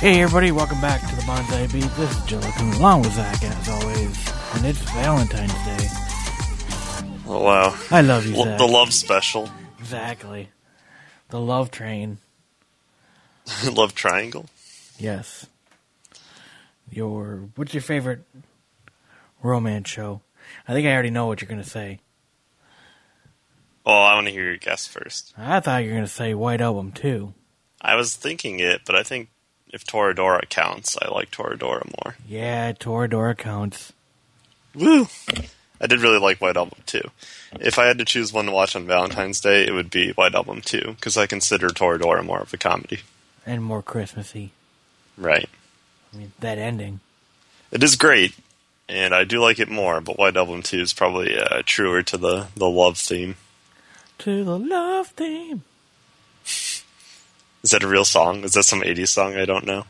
Hey everybody, welcome back to the Bonsai Beat. This is Jellokun along with Zach as always. And it's Valentine's Day. Oh wow! I love you, L- Zach. the love special, Exactly. The love train. love triangle. Yes. Your what's your favorite romance show? I think I already know what you're gonna say. Well, I want to hear your guess first. I thought you were gonna say White Album 2. I was thinking it, but I think if Toradora counts, I like Toradora more. Yeah, Toradora counts. Woo! I did really like White Album 2. If I had to choose one to watch on Valentine's Day, it would be White Album 2, because I consider Toradora more of a comedy. And more Christmassy. Right. I mean that ending. It is great, and I do like it more, but White Album 2 is probably uh, truer to the, the love theme. To the love theme. Is that a real song? Is that some 80s song I don't know?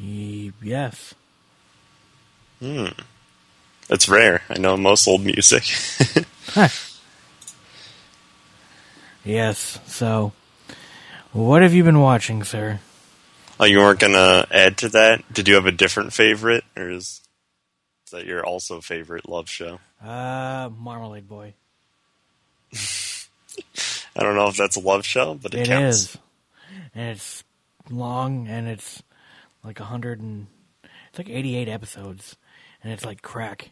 Yes. Hmm. It's rare. I know most old music. Huh. Yes, so what have you been watching, sir? oh, you weren't gonna add to that? Did you have a different favorite, or is, is that your also favorite love show? Uh Marmalade Boy. I don't know if that's a love show, but it, It counts. is. And it's long and it's like a hundred and it's like eighty eight episodes. And it's like crack.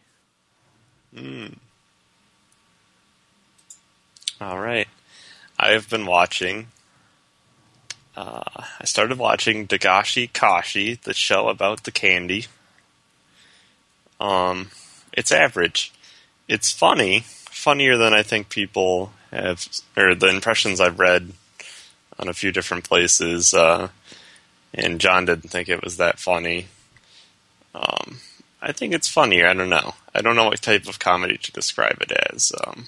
All right. I have been watching. Uh, I started watching Dagashi Kashi, the show about the candy. Um, it's average. It's funny, funnier than I think people have, or the impressions I've read on a few different places. Uh, and John didn't think it was that funny. Um, I think it's funnier. I don't know. I don't know what type of comedy to describe it as. Um,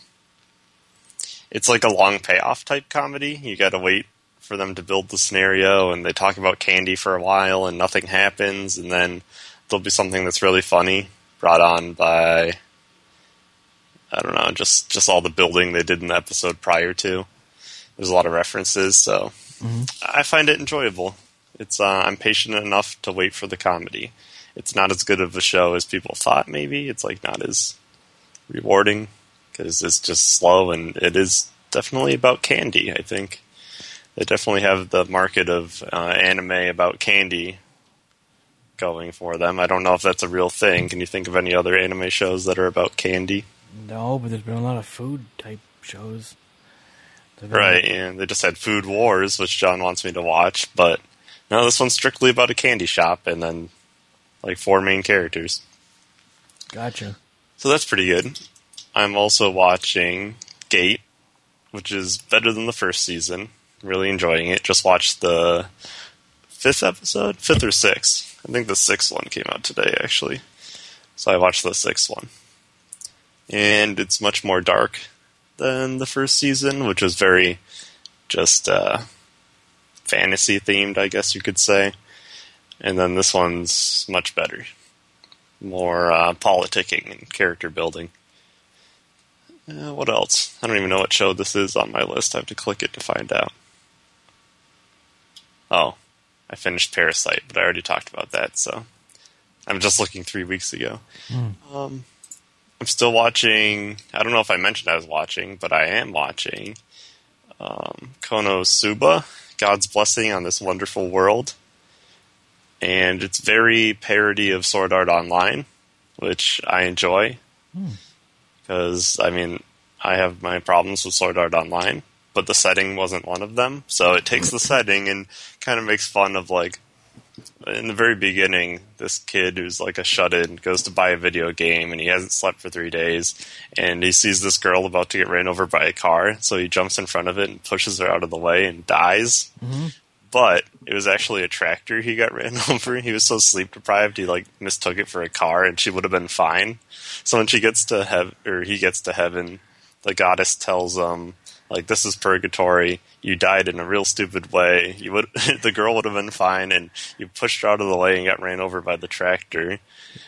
it's like a long payoff type comedy. You got to wait for them to build the scenario, and they talk about candy for a while, and nothing happens, and then there'll be something that's really funny brought on by I don't know, just just all the building they did in the episode prior to. There's a lot of references, so I find it enjoyable. It's uh, I'm patient enough to wait for the comedy. It's not as good of a show as people thought. Maybe it's like not as rewarding because it's just slow and it is definitely about candy. I think they definitely have the market of uh, anime about candy going for them. I don't know if that's a real thing. Can you think of any other anime shows that are about candy? No, but there's been a lot of food type shows. Right, and they just had Food Wars, which John wants me to watch, but no, this one's strictly about a candy shop and then like four main characters. Gotcha. So that's pretty good. I'm also watching Gate, which is better than the first season. Really enjoying it. Just watched the fifth episode, fifth or sixth. I think the sixth one came out today, actually. So I watched the sixth one, and it's much more dark than the first season, which was very just uh, fantasy themed, I guess you could say. And then this one's much better more uh, politicking and character building. Uh, what else? I don't even know what show this is on my list. I have to click it to find out. Oh, I finished Parasite, but I already talked about that, so I'm just looking three weeks ago. Um, I'm still watching. I don't know if I mentioned I was watching, but I am watching um, Kono Suba, God's Blessing on This Wonderful World. And it's very parody of Sword Art Online, which I enjoy. Because, I mean, I have my problems with Sword Art Online, but the setting wasn't one of them. So it takes the setting and kind of makes fun of, like, in the very beginning, this kid who's like a shut in goes to buy a video game and he hasn't slept for three days and he sees this girl about to get ran over by a car, so he jumps in front of it and pushes her out of the way and dies. Mm-hmm. But it was actually a tractor he got ran over. He was so sleep deprived he like mistook it for a car and she would have been fine. So when she gets to heaven or he gets to heaven, the goddess tells him like this is purgatory. You died in a real stupid way. You would the girl would have been fine, and you pushed her out of the way and got ran over by the tractor.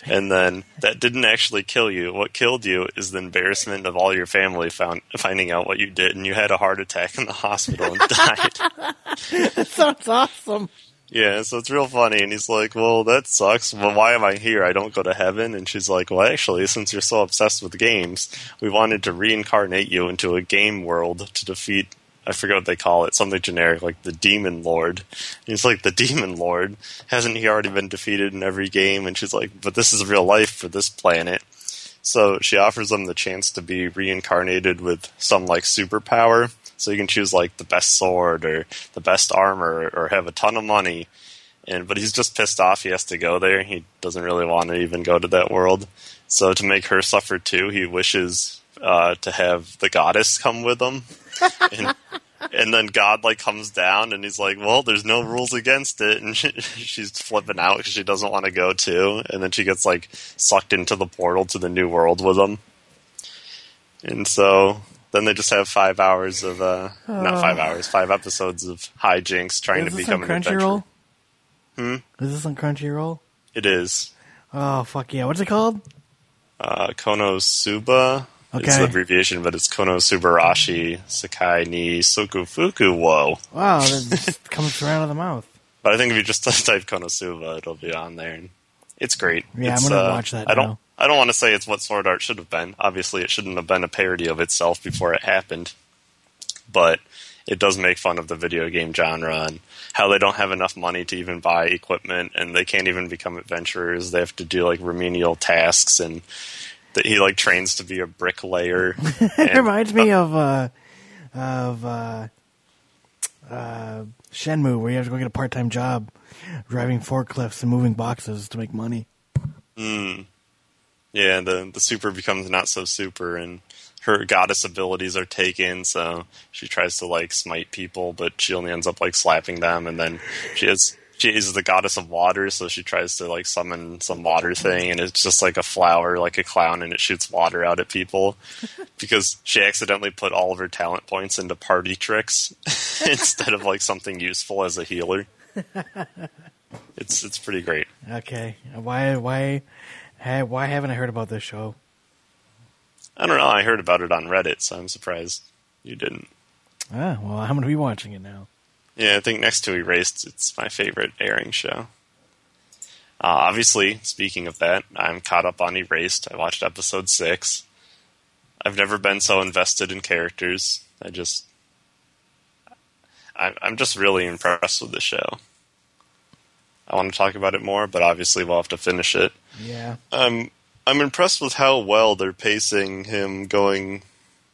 And then that didn't actually kill you. What killed you is the embarrassment of all your family found finding out what you did, and you had a heart attack in the hospital and died. That sounds awesome. Yeah, so it's real funny. And he's like, Well, that sucks. Well, why am I here? I don't go to heaven. And she's like, Well, actually, since you're so obsessed with games, we wanted to reincarnate you into a game world to defeat. I forget what they call it, something generic like the Demon Lord. And he's like, The Demon Lord? Hasn't he already been defeated in every game? And she's like, But this is real life for this planet. So she offers them the chance to be reincarnated with some like superpower. So you can choose like the best sword or the best armor or have a ton of money. And but he's just pissed off he has to go there. He doesn't really want to even go to that world. So to make her suffer too, he wishes uh, to have the goddess come with him. And, and then God like comes down and he's like, "Well, there's no rules against it," and she, she's flipping out because she doesn't want to go too. And then she gets like sucked into the portal to the new world with him. And so then they just have five hours of uh, not five hours, five episodes of hijinks trying to become an adventure. Crunchyroll? Hmm? Is this on Crunchyroll? It is Oh fuck yeah! What's it called? uh, Konosuba. It's an abbreviation, but it's Konosubarashi Sekai ni Shukufuku wo. Wow, that just comes right out of the mouth. But I think if you just type Konosuba, it'll be on there. And it's great. Yeah, I'm gonna uh, watch that I don't. I don't want to say it's what Sword Art should have been. Obviously, it shouldn't have been a parody of itself before it happened. But it does make fun of the video game genre and how they don't have enough money to even buy equipment, and they can't even become adventurers. They have to do like remedial tasks, and that he like trains to be a bricklayer. It reminds me of uh, of uh, uh, Shenmue, where you have to go get a part time job driving forklifts and moving boxes to make money. Yeah, the the super becomes not so super, and her goddess abilities are taken. So she tries to like smite people, but she only ends up like slapping them. And then she is she is the goddess of water, so she tries to like summon some water thing, and it's just like a flower, like a clown, and it shoots water out at people because she accidentally put all of her talent points into party tricks instead of like something useful as a healer. It's it's pretty great. Okay, why why ha- why haven't I heard about this show? I don't know. I heard about it on Reddit, so I'm surprised you didn't. Ah, well, I'm gonna be watching it now. Yeah, I think next to Erased, it's my favorite airing show. Uh, obviously, speaking of that, I'm caught up on Erased. I watched episode six. I've never been so invested in characters. I just, I, I'm just really impressed with the show. I want to talk about it more, but obviously we'll have to finish it. Yeah, I'm I'm impressed with how well they're pacing him going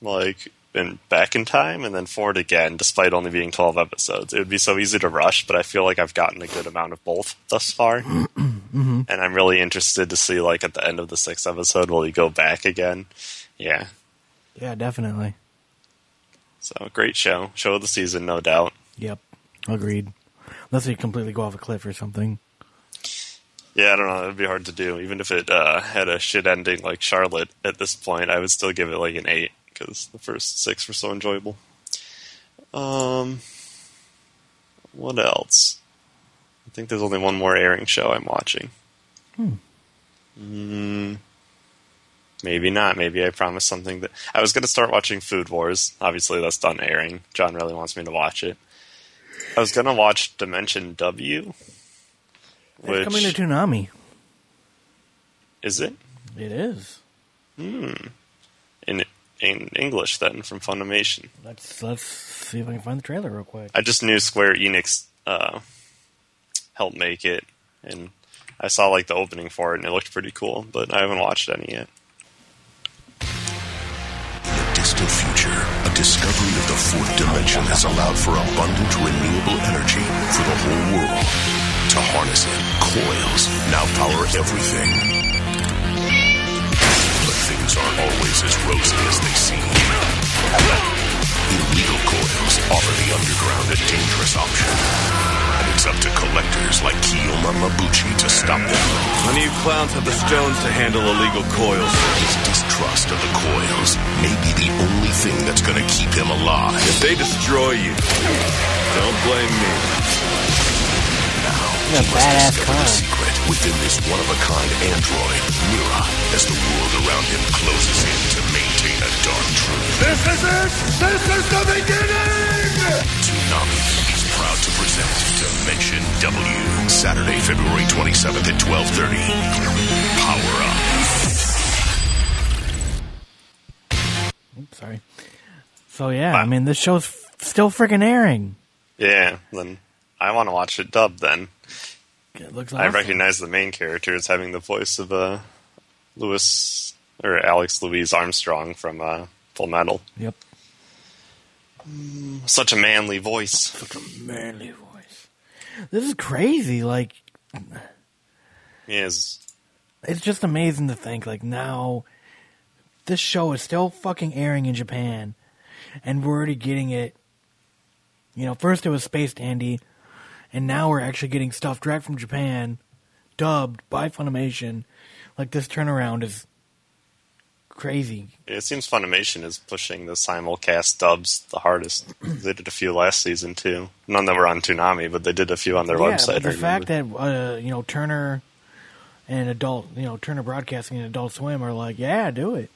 like in back in time and then forward again, despite only being twelve episodes. It would be so easy to rush, but I feel like I've gotten a good amount of both thus far, and I'm really interested to see like at the end of the sixth episode, will he go back again? Yeah, yeah, definitely. so great show, show of the season, no doubt. Yep, agreed. Unless they completely go off a cliff or something. Yeah, I don't know. It'd be hard to do. Even if it uh, had a shit ending like Charlotte at this point, I would still give it like an eight because the first six were so enjoyable. Um, what else? I think there's only one more airing show I'm watching. Mm, maybe not. Maybe I promised something that I was going to start watching Food Wars. Obviously, that's done airing. John really wants me to watch it. I was going to watch Dimension W. It's coming to Toonami. Is it? It is. in in English then from Funimation. Let's let's see if I can find the trailer real quick. I just knew Square Enix uh, helped make it, and I saw like the opening for it, and it looked pretty cool. But I haven't watched any yet. In a distant future, a discovery of the fourth dimension has allowed for abundant renewable energy for the whole world. To harness it, coils now power everything. Aren't always as rosy as they seem. Illegal coils offer the underground a dangerous option. And it's up to collectors like Kyoma Mabuchi to stop them. None of you clowns have the stones to handle illegal coils. His distrust of the coils may be the only thing that's to keep him alive. If they destroy you, don't blame me. Now, Yeah, he must badass discover the secret within this one-of-a-kind android, Mira, as the world around him closes in to maintain a dark truth. This is it! This is the beginning! Toonami is proud to present Dimension W, Saturday, February 27th at 12.30. Power up. Oops, sorry. So yeah, I mean this show's f- still freaking airing. Yeah, then I want to watch it dubbed. Then It looks I recognize the main character as having the voice of uh, Louis or Alex Louise Armstrong from uh, Full Metal. Yep. Such a manly voice. Such a manly voice. This is crazy. Like yes, it's just amazing to think like now this show is still fucking airing in Japan and we're already getting it you know first it was Space Dandy and now we're actually getting stuff direct from Japan dubbed by Funimation like this turnaround is crazy It seems Funimation is pushing the simulcast dubs the hardest. they did a few last season too. None that were on Toonami, but they did a few on their yeah, website. but the fact that uh, you know Turner and adult you know Turner Broadcasting and Adult Swim are like yeah do it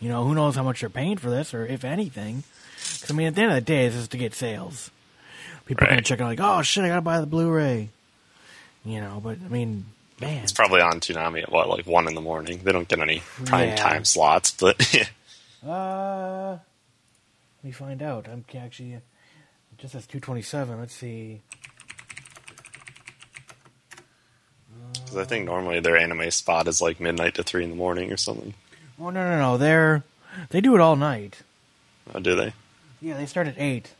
you know who knows how much they're paying for this or if anything 'Cause, I mean at the end of the day it's just to get sales people are gonna check out like oh shit I gotta buy the Blu-ray you know but I mean man it's probably on Toonami at what like one in the morning. They don't get any prime Yeah. time slots, but uh let me find out I'm actually it just says 227 let's see. Because I think normally their anime spot is like midnight to three in the morning or something. oh no no no they're they do it all night Oh, do they? yeah they start at eight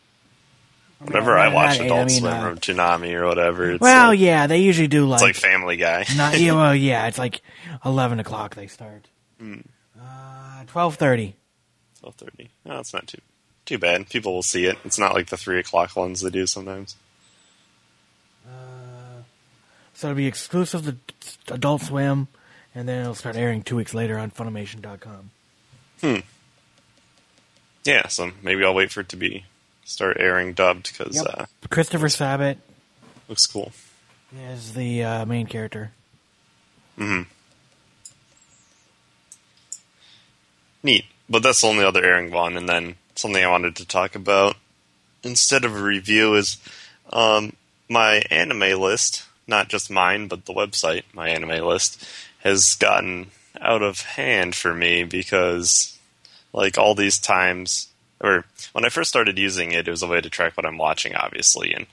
Whenever not- I watch not Adult I mean, Swim uh, or Toonami or whatever, it's Well, like, yeah, they usually do like, it's like Family Guy. not yeah, well, yeah, it's like eleven o'clock they start. Hmm. Uh, Twelve thirty. Twelve thirty. No, that's not too too bad. People will see it. It's not like the three o'clock ones they do sometimes. So it'll be exclusive to Adult Swim, and then it'll start airing two weeks later on Funimation.com. Hmm. Yeah, so maybe I'll wait for it to be start airing dubbed because Yep. uh, Christopher Sabat looks cool. is the uh, main character. Hmm. Neat. But that's the only other airing one. And then something I wanted to talk about instead of a review is um, my anime list, not just mine, but the website, my anime list, has gotten out of hand for me because, like, all these times, or when I first started using it, it was a way to track what I'm watching, obviously. And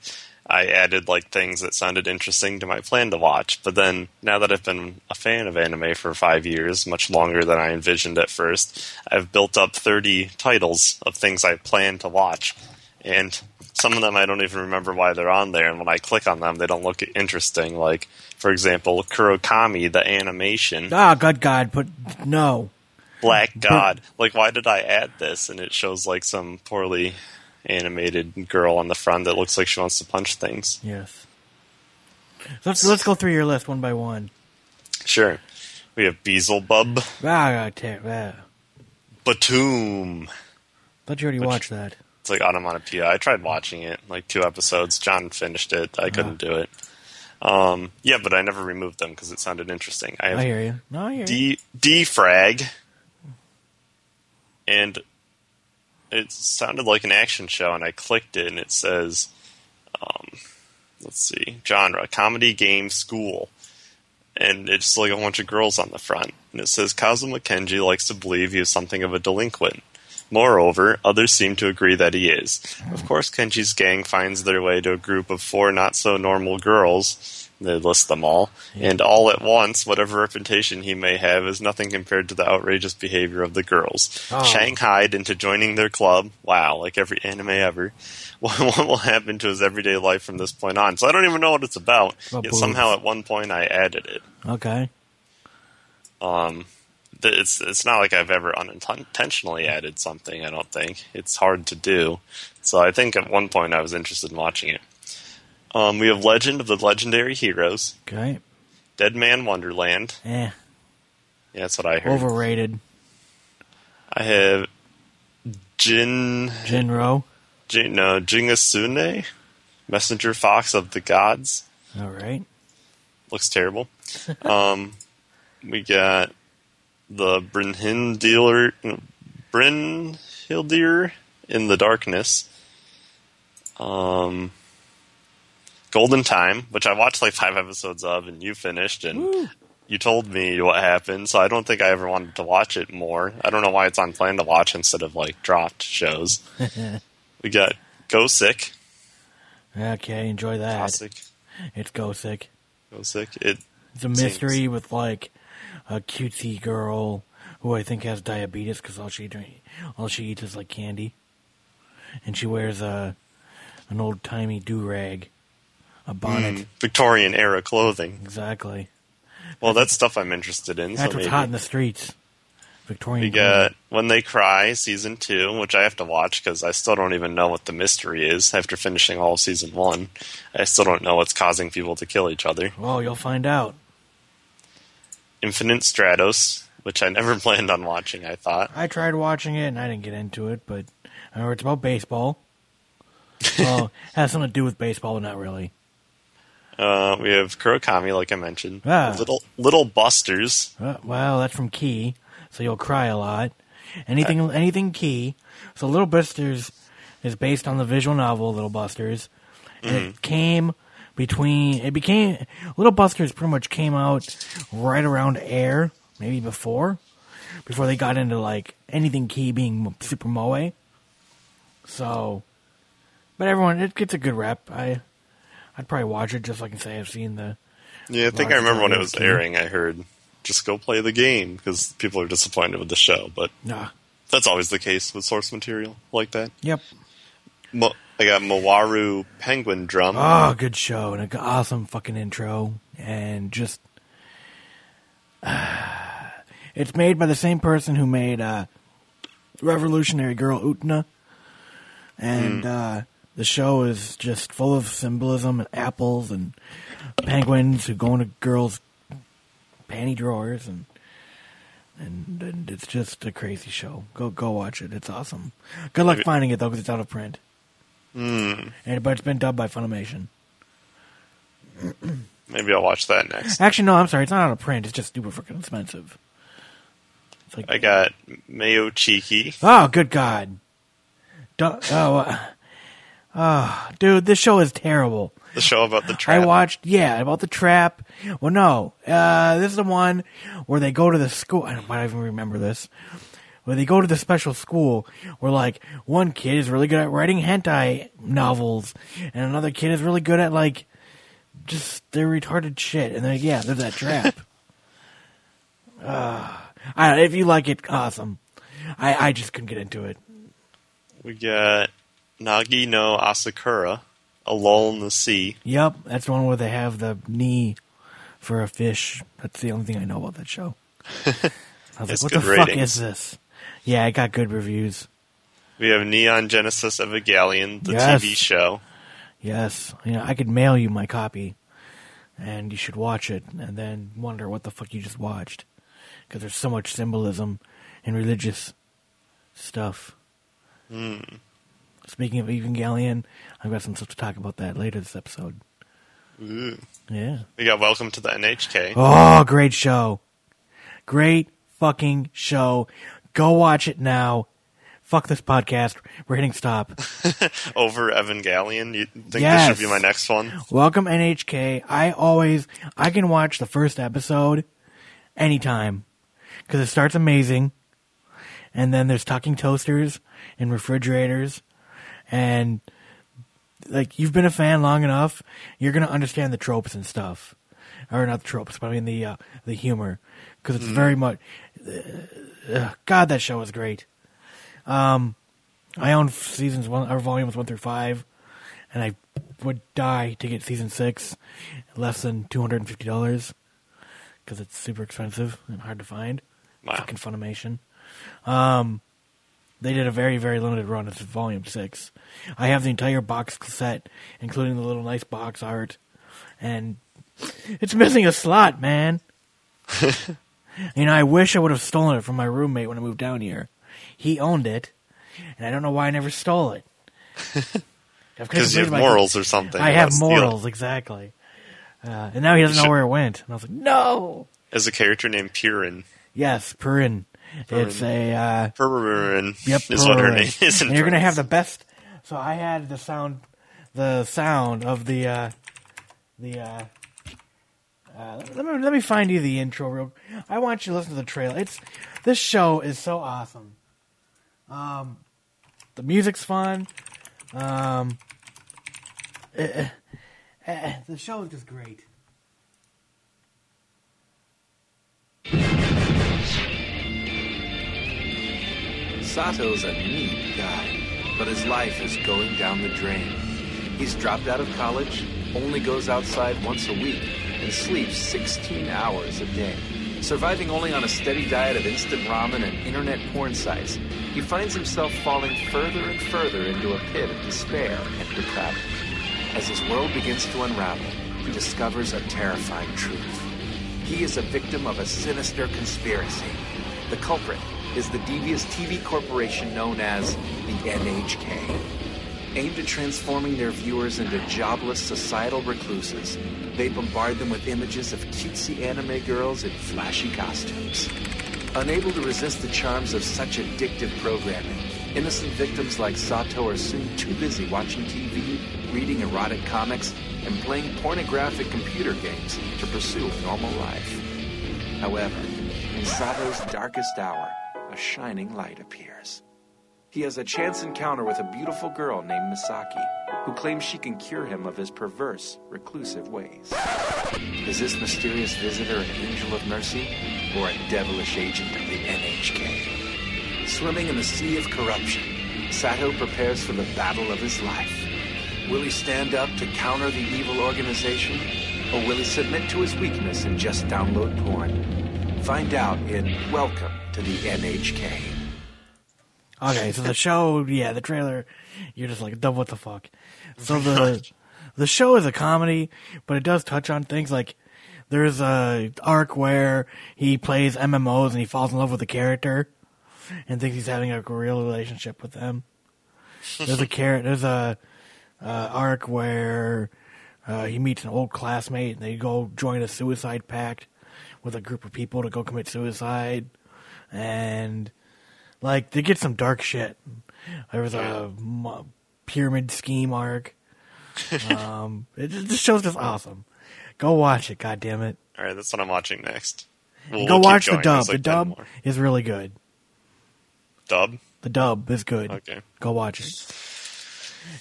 I added like things that sounded interesting to my plan to watch. But then now that I've been a fan of anime for five years, much longer than I envisioned at first, I've built up 30 titles of things I plan to watch. And some of them I don't even remember why they're on there. And when I click on them, they don't look interesting. Like, for example, Kurokami, the animation. Ah, good God, but no. Black God. Like, why did I add this? And it shows like some poorly animated girl on the front that looks like she wants to punch things. Yes. Let's let's go through your list one by one. Sure. We have Beelzebub, Ah, ah. Batum. Thought you already watched that. It's like onomatopoeia. I tried watching it, like two episodes. John finished it. I couldn't do it. Um, yeah, but I never removed them because it sounded interesting. I have I hear you. No, I hear you. D defrag, and it sounded like an action show, and I clicked it, and it says, um, let's see, genre comedy game school, and it's like a bunch of girls on the front. and it says Kazama Kenji likes to believe he is something of a delinquent. Moreover, others seem to agree that he is. Of course, Kenji's gang finds their way to a group of four not so normal girls. They list them all. And all at once, whatever reputation he may have is nothing compared to the outrageous behavior of the girls. Oh. Shanghaied into joining their club. Wow, like every anime ever. What what will happen to his everyday life from this point on? So I don't even know what it's about. About Yet boobs. somehow at one point I added it. Okay. Um, it's it's not like I've ever unintentionally added something. I don't think it's hard to do. So I think at one point I was interested in watching it. Um, we have Legend of the Legendary Heroes, Okay. Dead Man Wonderland. Eh. Yeah, that's what I heard. Overrated. I have Jin, Jinro. Jin no Jingasune, Messenger Fox of the Gods. All right. looks terrible. um, we got the Brynhildr, Brynhildr in the Darkness. Um, Golden Time, which I watched like five episodes of, and you finished, and you told me what happened. So I don't think I ever wanted to watch it more. I don't know why it's on plan to watch instead of like dropped shows. we got Gosick, Okay, enjoy that. classic. It's Gosick. Go Sick. It It's a mystery with like a cutesy girl who I think has diabetes because all she drink, all she eats is like candy, and she wears a an old timey do rag, a bonnet. Mm, Victorian era clothing. Exactly. Well, that's stuff I'm interested in. That's so what's hot in the streets. Victorian. we got When They Cry season two, which I have to watch because I still don't even know what the mystery is after finishing all of season one. I still don't know what's causing people to kill each other. Well, you'll find out. Infinite Stratos, which I never planned on watching. I thought. I tried watching it and I didn't get into it, but I know it's about baseball. well, it has something to do with baseball, but not really. Uh, we have Kurokami, like I mentioned. Ah. Little Little Busters. Uh, well, that's from Key, so you'll cry a lot. Anything, anything Key. So Little Busters is based on the visual novel Little Busters, and it came between. It became Little Busters. Pretty much came out right around Air, maybe before, before they got into like anything Key being super moe. So, but everyone, it gets a good rep. I, I'd probably watch it just so I can say I've seen the. Yeah, I think I remember when it was Key. airing. I heard just go play the game because people are disappointed with the show, but Nah. that's always the case with source material like that. Yep. Mo- I got Mawaru Penguin Drum. Oh, good show and an awesome fucking intro, and just it's made by the same person who made uh, Revolutionary Girl Utena, and uh, the show is just full of symbolism and apples and penguins who go into girls' panty drawers and. And, and it's just a crazy show. Go go watch it. It's awesome. Good luck finding it though, because it's out of print. Hmm. And but it's been dubbed by Funimation. Maybe I'll watch that next. Actually, no, I'm sorry. It's not out of print. It's just super freaking expensive. It's like, I got Mayo Chiki. oh, good God. Don't, oh, uh, oh, dude, this show is terrible. The show about the trap. I watched, yeah, about the trap. Well, no, uh, this is the one where they go to the school. I don't, I don't even remember this. Where they go to the special school where, like, one kid is really good at writing hentai novels, and another kid is really good at, like, just their retarded shit. And then, yeah, there's that trap. uh, I, if you like it, awesome. I, I just couldn't get into it. We got Nagi no Asukara, A Lull in the Sea. Yep, that's the one where they have the knee for a fish. That's the only thing I know about that show. I was like, what the fuck is this? Yeah, it got good reviews. We have Neon Genesis Evangelion, the Yes. TV show. Yes, you know, I could mail you my copy, and you should watch it, and then wonder what the fuck you just watched, because there's so much symbolism and religious stuff. Hmm. Speaking of Evangelion, I've got some stuff to talk about that later this episode. Ooh. Yeah. We got Welcome to the NHK. Oh, great show. Great fucking show. Go watch it now. Fuck this podcast. We're hitting stop. Over Evangelion. You think Yes. this should be my next one? Welcome NHK. I always I can watch the first episode anytime. because it starts amazing, and then there's talking toasters and refrigerators, and like you've been a fan long enough, you're gonna understand the tropes and stuff, or not the tropes, but I mean the uh, the humor, because it's very much. Uh, God, that show is great. Um, I own seasons one or volumes one through five, and I would die to get season six, less than two hundred and fifty dollars, because it's super expensive and hard to find. Wow. Fucking Funimation. Um, they did a very very limited run. of volume six. I have the entire box set, including the little nice box art, and it's missing a slot, man. you know, I wish I would have stolen it from my roommate when I moved down here. He owned it, and I don't know why I never stole it. Because you have morals or something. I have morals, exactly. Uh, and now he doesn't You know should- where it went. And I was like, no. As a character named Purin. Yes, Purin. It's a uh, Purin yep. is what her name is. And you're gonna have the best. So I had the sound, the sound of the uh, the. Uh, let me let me find you the intro real. I want you to listen to the trailer. It's this show is so awesome. Um, the music's fun. Um, eh, eh, eh, the show is just great. Sato's a neat guy, but his life is going down the drain. He's dropped out of college, only goes outside once a week, and sleeps 16 hours a day. Surviving only on a steady diet of instant ramen and internet porn sites, he finds himself falling further and further into a pit of despair and depravity. As his world begins to unravel, he discovers a terrifying truth. He is a victim of a sinister conspiracy. The culprit is the devious TV corporation known as the NHK. Aimed at transforming their viewers into jobless societal recluses, they bombard them with images of cutesy anime girls in flashy costumes. Unable to resist the charms of such addictive programming, innocent victims like Sato are soon too busy watching TV, reading erotic comics, and playing pornographic computer games to pursue a normal life. However, in Sato's darkest hour, a shining light appears. He has a chance encounter with a beautiful girl named Misaki, who claims she can cure him of his perverse, reclusive ways. Is this mysterious visitor an angel of mercy or a devilish agent of the NHK? Swimming in a sea of corruption, Sato prepares for the battle of his life. Will he stand up to counter the evil organization, or will he submit to his weakness and just download porn? Find out in Welcome to the NHK. Okay, so the show, yeah, the trailer, you're just like, "Duh, what the fuck? So the the show is a comedy, but it does touch on things like there's a arc where he plays MMOs and he falls in love with a character and thinks he's having a real relationship with them. There's a char- there's a uh, arc where uh, he meets an old classmate and they go join a suicide pact with a group of people to go commit suicide and like they get some dark shit. There was a pyramid scheme arc. um, it, just- this show's just awesome. Go watch it, God damn it! All right, that's what I'm watching next. We'll- Go we'll watch the dub. There's the dub more. is really good. Dub? The dub is good. Okay. Go watch it.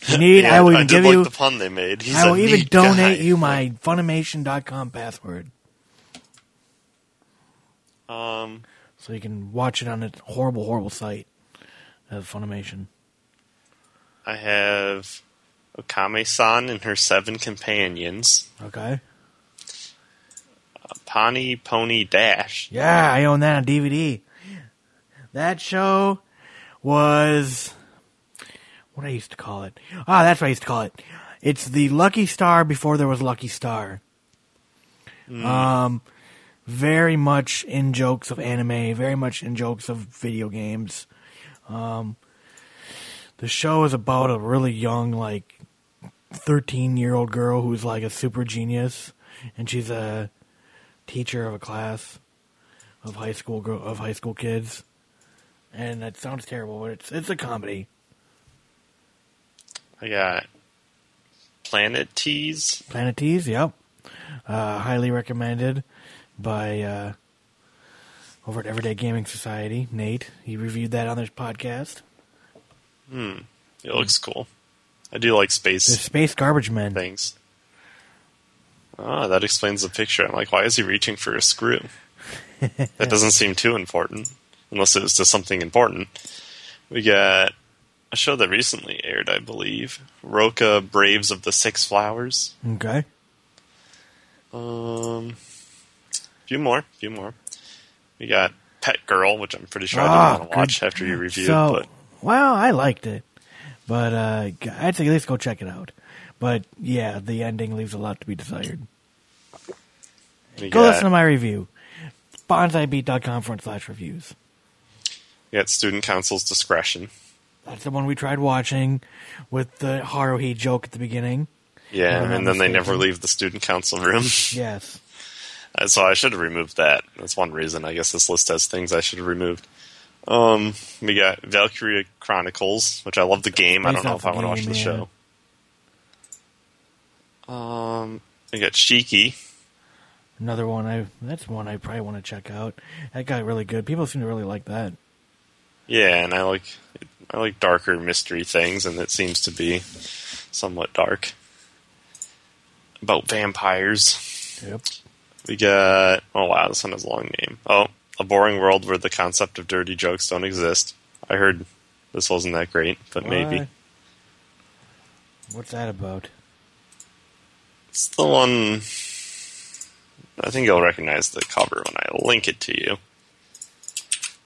You need, Yeah, I will I even give like you. the pun they made. He's I will even donate guy. you my Funimation.com password Um, so you can watch it on a horrible, horrible site of Funimation. I have Ookami-san and her seven companions. Okay. Pani Poni Dash. Yeah, I own that on DVD. That show was what I used to call it. Ah, that's what I used to call it. It's the Lucky Star before there was Lucky Star. Um, very much in jokes of anime, very much in jokes of video games. Um, the show is about a really young, like, thirteen-year-old girl who's like a super genius, and she's a teacher of a class of high school gro- of high school kids, and that sounds terrible, but it's it's a comedy. I got Planetes. Planet Tease, yep, uh, highly recommended by uh, over at Everyday Gaming Society. Nate, he reviewed that on his podcast. Hmm. It looks cool. I do like The space Space Garbage Men. things. Ah, that explains the picture. I'm like, why is he reaching for a screw? that doesn't seem too important, unless it was just something important. We got a show that recently aired, I believe. Rokka Braves of the Six Flowers. Okay. Um, few more, few more. We got Pet Girl, which I'm pretty sure I Ah, didn't want to watch after you reviewed, So, but well, I liked it, but uh, I'd say at least go check it out. But yeah, the ending leaves a lot to be desired. we Go got, listen to my review. Bonsaibeat.com front slash reviews. we got Student Council's Discretion. That's the one we tried watching with the Haruhi joke at the beginning. Yeah, I'm and then they never leave the Student Council room. Yes. So I should have removed that. That's one reason. I guess this list has things I should have removed. Um, we got Valkyria Chronicles, which I love the game. I don't know if I want to watch the yeah. show. Um, we got Shiki. Another one I that's one I probably want to check out. That got really good. People seem to really like that. Yeah, and I like I like darker mystery things, and it seems to be somewhat dark about vampires. Yep. We got oh wow, this one has a long name. Oh, a boring world where the concept of dirty jokes don't exist. I heard this wasn't that great, but maybe What's that about? it's the one. I think you'll recognize the cover when I link it to you.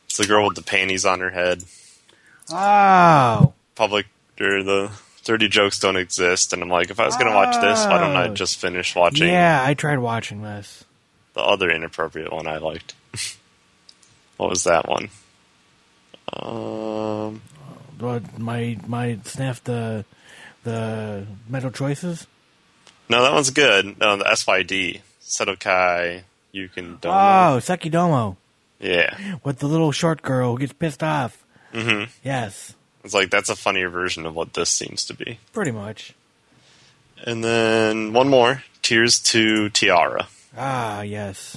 It's the girl with the panties on her head. Oh, Public or the dirty jokes don't exist, and I'm like, if I was gonna watch this, why don't I Oh. just finish watching yeah, I tried watching this. The other inappropriate one I liked? what was that one? Um, my my sniff the the metal choices. no, that one's good. No, the SYD Sedokai. You can. Oh, Sekidomo Yeah, with the little short girl who gets pissed off. hmm Yes, it's like that's a funnier version of what this seems to be. pretty much. And then one more, Tears to Tiara. Ah, yes.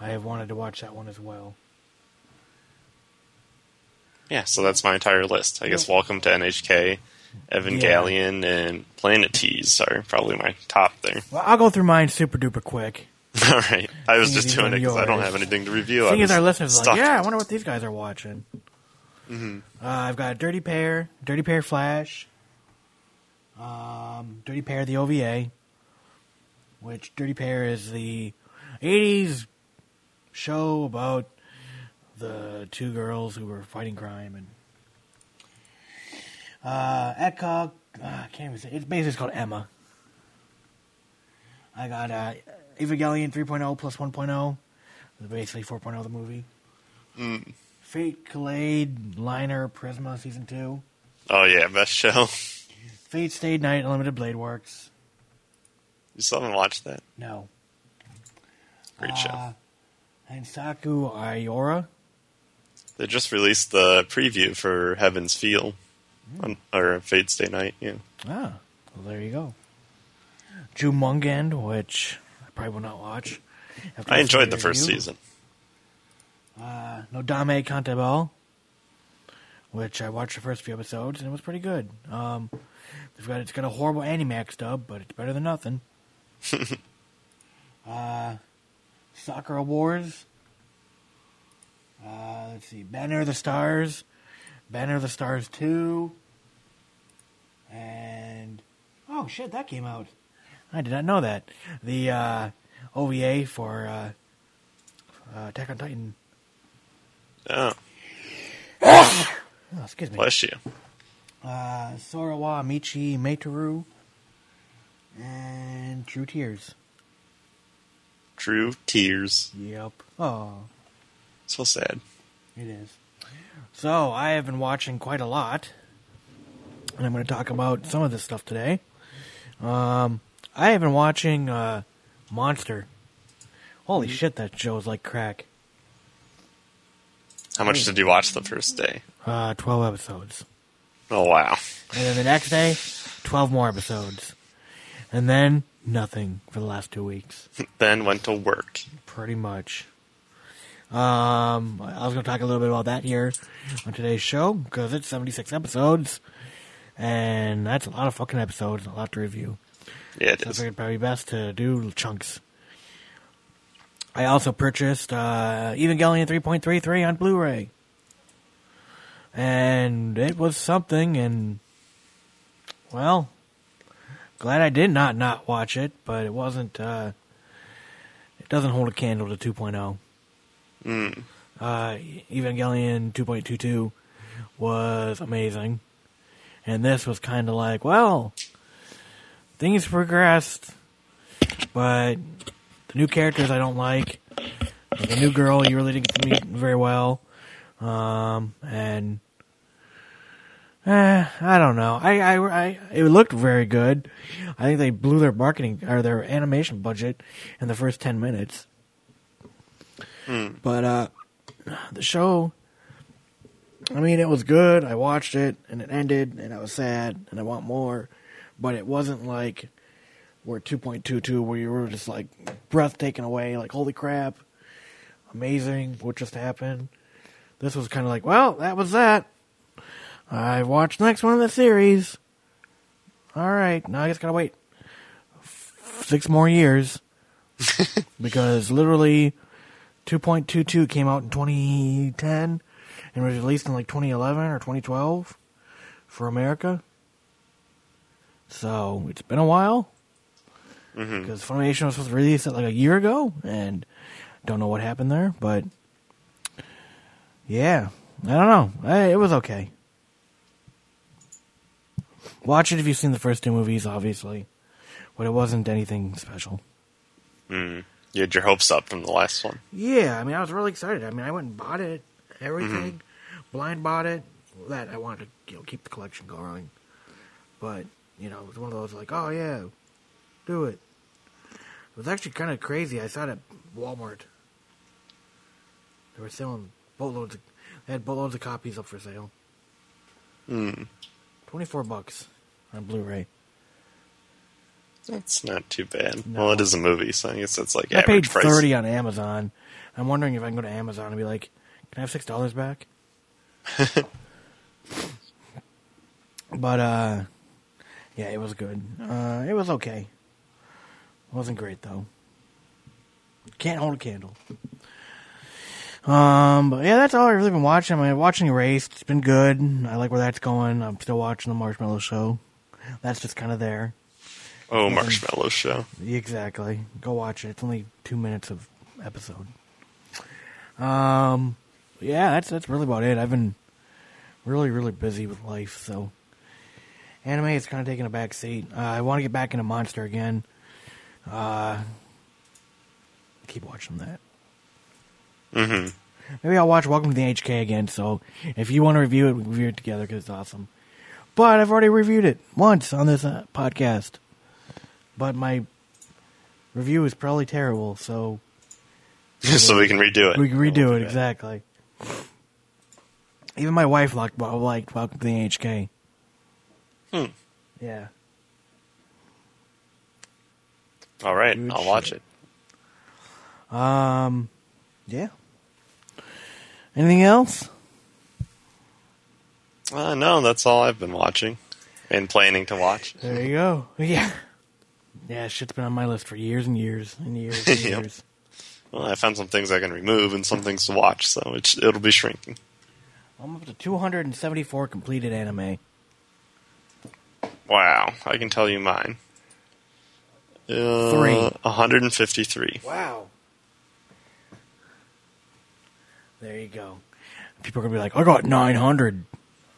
I have wanted to watch that one as well. Yeah, so that's my entire list. I guess Welcome to NHK, Evangelion, and Planetes are probably my top there. Well, I'll go through mine super duper quick. All right, I was just doing it because I don't have anything to review. I Seeing as our listeners like, yeah, I wonder what these guys are watching. Uh, I've got Dirty Pair, Dirty Pair Flash, um, Dirty Pair the OVA, which Dirty Pair is the '80s show about the two girls who were fighting crime and uh. Uh, I can't even say it's basically called Emma. I got uh, Evangelion 3.0 plus 1.0. Basically 4.0 the movie. Fate Kaleid Liner Prisma Season 2. Oh yeah, best show. Fate Stay Night Unlimited Blade Works. You still haven't watched that? No. Great show. Uh, and Saku Ayora. They just released the preview for Heaven's Feel, on, or Fate Stay Night. Yeah, Ah, well, there you go. Jormungand, which I probably will not watch. I enjoyed the first review. season. Uh, Nodame Cantabile, which I watched the first few episodes and it was pretty good. Um, it's got it's got a horrible Animax dub, but it's better than nothing. uh, Sakura Wars. Uh, let's see, Banner of the Stars, Banner of the Stars two, and oh shit, that came out. I did not know that. The uh, OVA for uh, uh, Attack on Titan. Oh, Oh, excuse me. bless you. Uh, Sorawa Michi Meitoru and True Tears. True tears. Yep. Oh, So sad. it is. So I have been watching quite a lot, and I'm going to talk about some of this stuff today. Um, I have been watching uh, Monster. Holy shit, that show is like crack. How much did you watch the first day? Uh, twelve episodes. Oh wow. And then the next day, 12 more episodes. And then nothing for the last two weeks. then went to work. Pretty much. Um, I was going to talk a little bit about that here on today's show because it's 76 episodes, and that's a lot of fucking episodes, a lot to review. Yeah, it So I figured probably best to do chunks. I also purchased uh, Evangelion 3.33 on Blu-ray, and it was something. And well, glad I did not not watch it, but it wasn't. Uh, it doesn't hold a candle to 2.0. Mm. Uh, Evangelion 2.22 was amazing, and this was kind of like, well, things progressed, but the new characters I don't like. Like the new girl you really didn't meet very well, um, and eh, I don't know. I, I, I, it looked very good. I think they blew their marketing or their animation budget in the first ten minutes. But uh, the show, I mean, it was good. I watched it and it ended, and I was sad, and I want more. But it wasn't like we're 2.22 where you were just like breath taken away, like holy crap, amazing, what just happened. This was kind of like, well, that was that. I watched the next one in the series. All right, now I just gotta wait six more years because literally 2.22 came out in 2010 and was released in like 2011 or 2012 for America. So it's been a while mm-hmm. because Funimation was supposed to release it like a year ago, and don't know what happened there. But yeah, I don't know. I, it was okay. Watch it if you've seen the first two movies, obviously, but it wasn't anything special. Mm. You had your hopes up from the last one. Yeah, I mean, I was really excited. I mean, I went and bought it, everything, blind bought it. That I wanted to you know, keep the collection going, but you know, it was one of those like, oh yeah, do it. It was actually kind of crazy. I saw it at Walmart. They were selling boatloads. Of, they had boatloads of copies up for sale. Mm. Twenty-four bucks on Blu-ray. That's not too bad. No. Well, it is a movie, so I guess that's like I paid price. thirty on Amazon. I'm wondering if I can go to Amazon and be like, "Can I have six dollars back?" but uh, yeah, it was good. Uh, it was okay. It wasn't great though. Can't hold a candle. Um, but yeah, that's all I've really been watching. I mean, watching Erased. It's been good. I like where that's going. I'm still watching the Marshmallow Show. That's just kind of there. Oh, Marshmallow Show. Exactly. Go watch it. It's only two minutes of episode. Um, yeah, that's that's really about it. I've been really really busy with life, so anime is kind of taking a back seat. Uh, I want to get back into Monster again. Uh, keep watching that. Hmm Maybe I'll watch Welcome to the NHK again. So if you want to review it, we can review it together because it's awesome. But I've already reviewed it once on this uh, podcast. But my review is probably terrible, so so we can redo it. we can redo it exactly. Even my wife liked, liked Welcome to the NHK. Hmm. Yeah. All right, I'll watch shit. it. Um. Yeah. Anything else? Uh, no, that's all I've been watching and planning to watch. There you go. Yeah. Yeah, shit's been on my list for years and years and years and Yep. years. Well, I found some things I can remove and some things to watch, so it's, it'll be shrinking. I'm up to 274 completed anime. Wow, I can tell you mine. Uh, Three. 153. Wow. There you go. People are gonna be like, I got 900.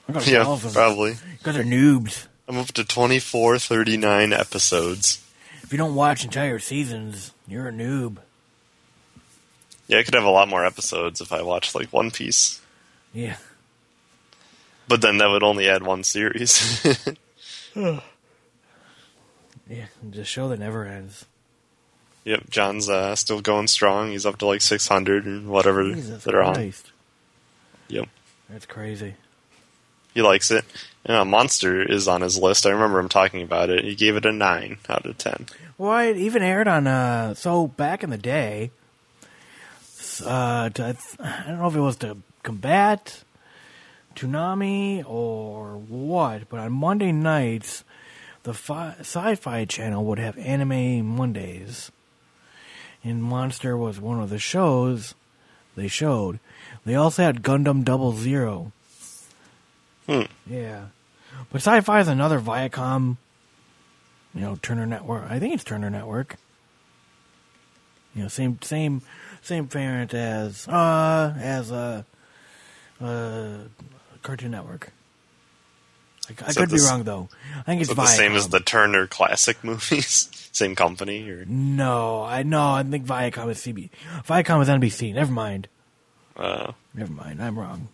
I got Yeah, 1,000. probably. You guys are noobs. I'm up to 2439 episodes. If you don't watch entire seasons, you're a noob. Yeah, I could have a lot more episodes if I watched like One Piece. Yeah. But then that would only add one series. Yeah. The show that never ends. Yep, John's uh, still going strong. He's up to like 600 and whatever Jesus that are on. Yep. That's crazy. He likes it. Yeah, Monster is on his list. I remember him talking about it. He gave it a 9 out of 10. Well, it even aired on, uh, so back in the day, uh, to, I don't know if it was to combat Toonami or what, but on Monday nights, the fi- Sci-Fi Channel would have Anime Mondays, and Monster was one of the shows they showed. They also had Gundam Double Zero. Hmm. Yeah, but Sci-Fi is another Viacom, you know, Turner Network. I think it's Turner Network. You know, same same same parent as uh as uh uh Cartoon Network. I, I So could be wrong though. I think it's Is it the same as the Turner Classic movies? same company? Or No, I no, I think Viacom is CB. Viacom is NBC. Never mind. uh, Never mind. I'm wrong.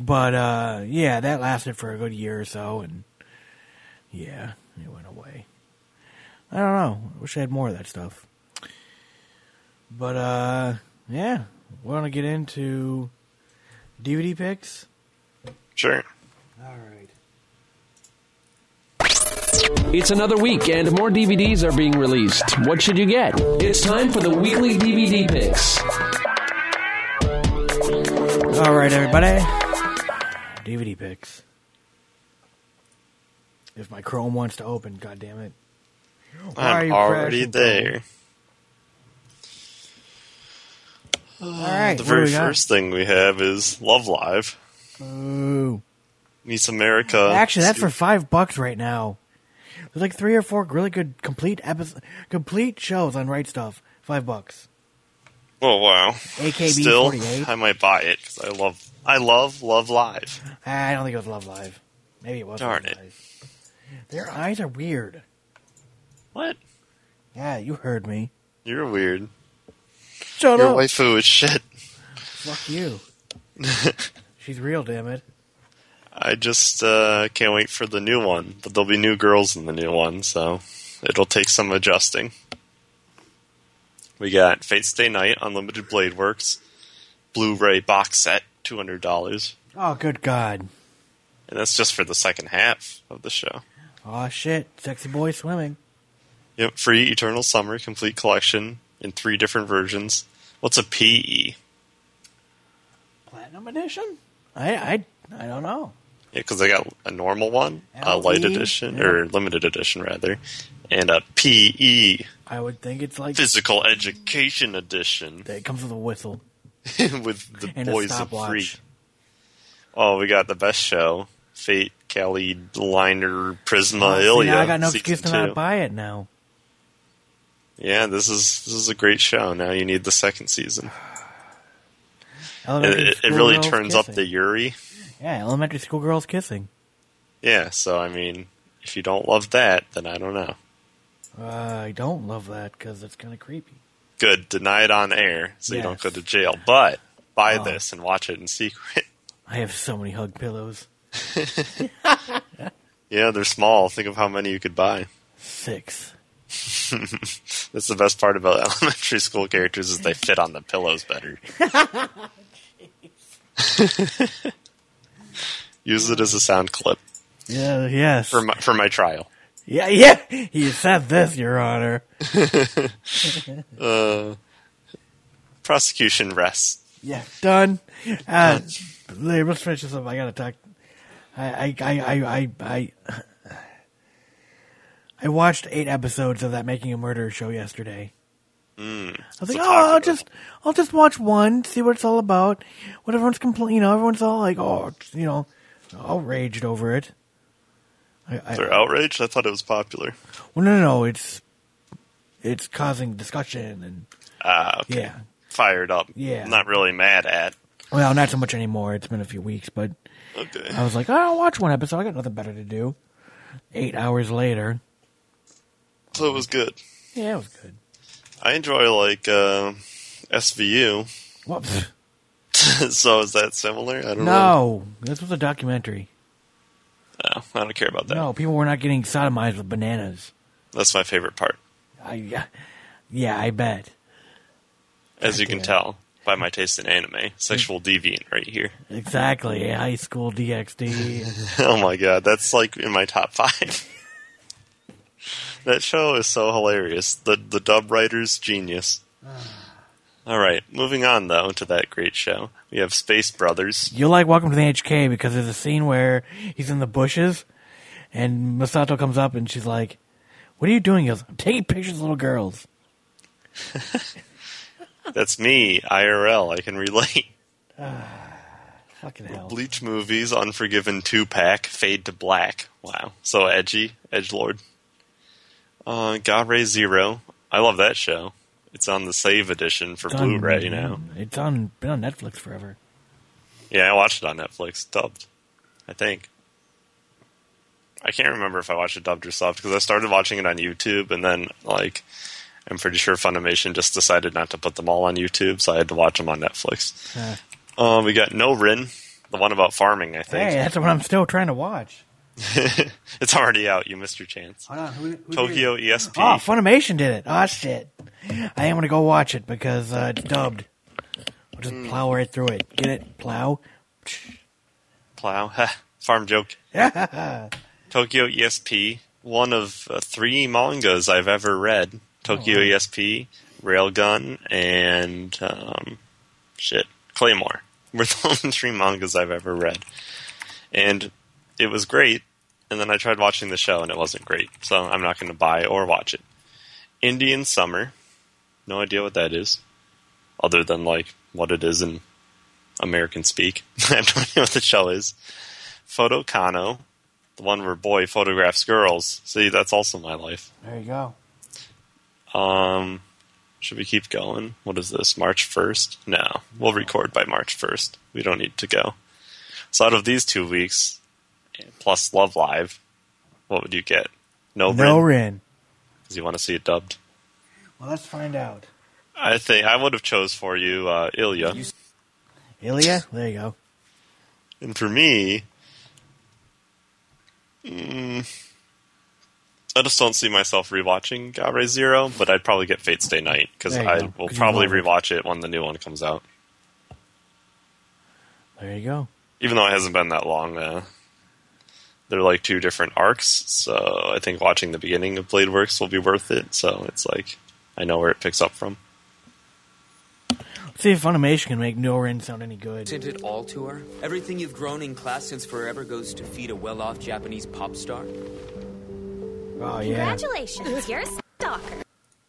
But uh yeah, that lasted for a good year or so and yeah, it went away. I don't know. I wish I had more of that stuff. But uh yeah, want to get into DVD picks? sure. All right. It's another week and more DVDs are being released. What should you get? It's time for the weekly DVD picks. All right, everybody. DVD picks. If my Chrome wants to open, god damn it. Why are I'm you already crashing, there. All right. The very first thing we have is Love Live. Ooh. Meets America. Actually, that's for five bucks right now. There's like three or four really good complete episode, complete shows on Right Stuf. Five bucks. Oh wow! AKB Still, 48. I might buy it because I love, I love Love Live. Ah, I don't think it was Love Live. Maybe it was. Darn it. Their eyes are weird. What? Yeah, you heard me. You're weird. Shut Your up. waifu is shit. Fuck you. She's real, damn it. I just uh, can't wait for the new one, but there'll be new girls in the new one, so it'll take some adjusting. We got Fate Stay Night Unlimited Blade Works Blu-ray box set, two hundred dollars, Oh, good God. and that's just for the second half of the show. Oh shit, sexy boy swimming. Yep, free Eternal Summer complete collection in three different versions. What's a PE? Platinum edition? I I I don't know. Yeah, because I got a normal one, a light edition, yeah. or limited edition rather, and a PE I would think it's like physical education edition it comes with a whistle with the and boys of free. Oh, we got the best show: Fate, Kaleid, Liner, Prisma, Oh, Ilya. I got no excuse to not buy it now. Yeah, this is this is a great show. Now you need the second season. It, it, really turns up the Yuri. Yeah elementary school girls kissing. Yeah, so I mean, if you don't love that, then I don't know. Uh, I don't love that because it's kind of creepy. Good, deny it on air so you don't go to jail. But buy Oh. this and watch it in secret. I have so many hug pillows. yeah, they're small. Think of how many you could buy. Six. That's the best part about elementary school characters is they fit on the pillows better. Use it as a sound clip Yeah. Yes. for my, for my trial. yeah. Yeah. He said this, Your Honor. Uh, prosecution rests. Yeah. Done. Uh, let's finish this up. I gotta talk. I I I I I. I I watched eight episodes of that Making a Murderer show yesterday. Mm. I was like, oh, I'll just, I'll just watch one, see what it's all about. What everyone's complaining, you know, everyone's all like, oh, you know, outraged over it. I, I, They're outraged. I thought it was popular. well, no, no, no, it's, it's causing discussion and Ah, okay. yeah. Fired up. Yeah. Not really mad at. Well, not so much anymore. It's been a few weeks, but Okay. I was like, oh, I'll watch one episode. I got nothing better to do. Eight hours later, So it was good. yeah, it was good. I enjoy like uh, SVU. What? so is that similar? I don't know. No, this was a documentary. No, I don't care about that. No, people were not getting sodomized with bananas. That's my favorite part, I, yeah, yeah, I bet. as you can tell by my taste in anime. Sexual deviant right here. Exactly, high school DxD. oh my god, that's like in my top five. that show is so hilarious. The the dub writer's genius. Ah. All right, moving on though to that great show. We have Space Brothers. You like Welcome to the NHK because there's a scene where he's in the bushes and Masato comes up and she's like, What are you doing? He goes, I'm taking pictures of little girls. That's me, IRL. I can relate. Fucking hell. Bleach movies, Unforgiven two pack, Fade to Black. Wow, so edgy, edge lord. Uh, Ga-Rei Zero. I love that show. It's on the Save edition for It's on- Blu-ray now. It's on been on Netflix forever. Yeah, I watched it on Netflix, dubbed. I think. I can't remember if I watched it dubbed or subbed because I started watching it on YouTube and then like I'm pretty sure Funimation just decided not to put them all on YouTube, so I had to watch them on Netflix. Uh, we got No Rin, the one about farming. I think hey, that's what I'm still trying to watch. it's already out. You missed your chance. Hold on, who, who Tokyo ESP. Oh, Funimation did it. Oh shit! I am gonna go watch it because uh, it's dubbed. I'll just Hmm. plow right through it. Get it? Plow. Plow. Farm joke. Tokyo ESP, one of uh, three mangas I've ever read. Tokyo Oh. ESP, Railgun, and um, shit, Claymore. Were the only three mangas I've ever read, and it was great. And then I tried watching the show, and it wasn't great. So I'm not going to buy or watch it. Indian Summer, no idea what that is, other than like what it is in American speak. I have no idea what the show is. Photo Kano, the one where boy photographs girls. See, that's also my life. There you go. Um, should we keep going? What is this? March first? No, we'll record by March first. We don't need to go. So out of these two weeks, plus Love Live, what would you get? No, No Rin, Rin. because you want to see it dubbed. Well, let's find out. I think I would have chose for you uh, Ilya, Ilya. There you go. and for me, mm, I just don't see myself rewatching Ga-Rei Zero, but I'd probably get Fate Stay Night because I go, will you probably rewatch it when the new one comes out. There you go. even though it hasn't been that long, uh, they're like two different arcs. So I think watching the beginning of Blade Works will be worth it. So it's like I know where it picks up from. Let's see if Funimation can make No Rin sound any good. Isn't it all to her? Everything you've grown in class since forever goes to feed a well-off Japanese pop star? Oh yeah. Congratulations, you're a stalker.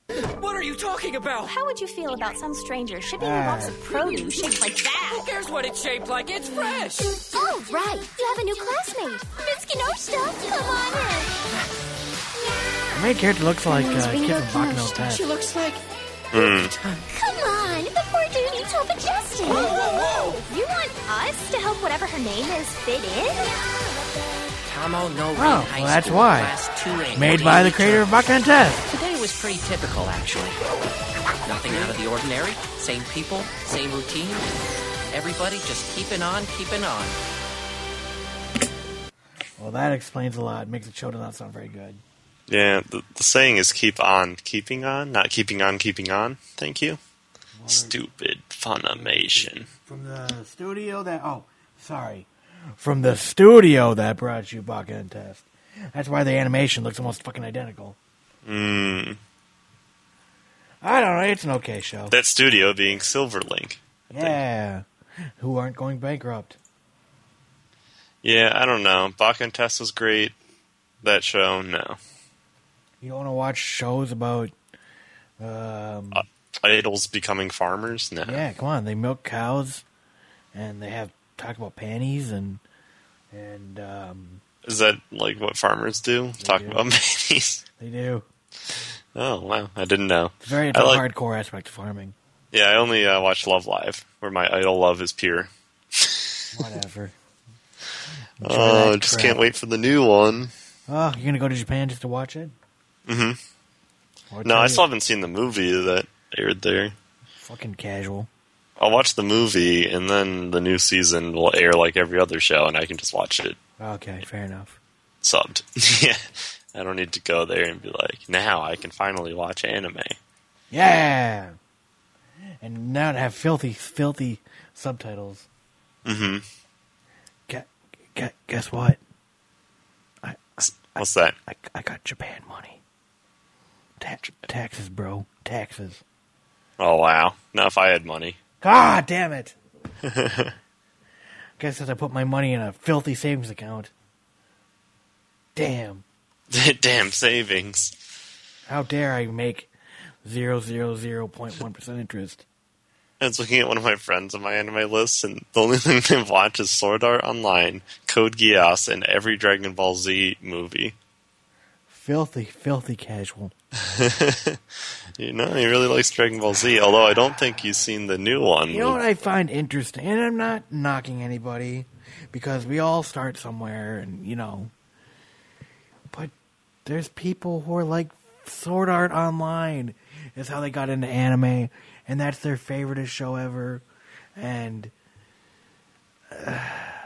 What are you talking about? How would you feel about some stranger shipping you Ah. box of produce shaped like that? Who cares what it's shaped like? It's fresh! Oh, right. You have a new classmate. Miss Kinoshita, come on in. The main character looks like in. uh, Kid from Baccano Test. She looks like... Hmm. Come on, the poor dude needs help adjusting. Whoa, whoa, whoa! You want us to help whatever her name is fit in? Kamo no Rin Oh, High well, that's School why. Made by the creator of Baccano Test. Today was pretty typical, actually. Nothing out of the ordinary. Same people, same routine. Everybody just keeping on, keeping on. Well, that explains a lot. Makes the show not sound very good. Yeah, the, the saying is "keep on keeping on," not "keeping on keeping on." Thank you. Stupid Funimation. From the studio that oh, sorry, from the studio that brought you Baccano Test. That's why the animation looks almost fucking identical. Mm, I don't know. It's an okay show. that studio being Silverlink. Yeah, who aren't going bankrupt. Yeah, I don't know. Bakken Test was great. That show, no. You don't want to watch shows about. Um, Idols becoming farmers, no. yeah, come on. They milk cows, and they have talk about panties and and um, Is that like what farmers do? Talk do. about panties. they do. Oh wow, I didn't know. Very I like- hardcore aspect of farming. Yeah, I only uh, watch Love Live, where my idol love is pure. Whatever. Oh, that just crap. can't wait for the new one. Oh, you're gonna go to Japan just to watch it? Mm-hmm. No, I you- still haven't seen the movie that aired there. fucking casual. I'll watch the movie, and then the new season will air like every other show, and I can just watch it Okay, fair enough. subbed. yeah, I don't need to go there and be like, now I can finally watch anime. Yeah. And now to have filthy, filthy subtitles. hmm Get, get, guess what? I, What's that? I, I got Japan money. Ta- taxes, bro. Taxes. Oh wow! Now if I had money, God damn it! Guess as I put my money in a filthy savings account. Damn! damn savings. How dare I make zero zero zero point one percent interest? I was looking at one of my friends on my anime list, and the only thing they've watched is Sword Art Online, Code Geass, and every Dragon Ball Z movie. Filthy, filthy casual. You know, he really likes Dragon Ball Z, although I don't think he's seen the new one. You know what I find interesting, and I'm not knocking anybody because we all start somewhere, and you know. But there's people who are like Sword Art Online is how they got into anime, and that's their favorite show ever, and uh,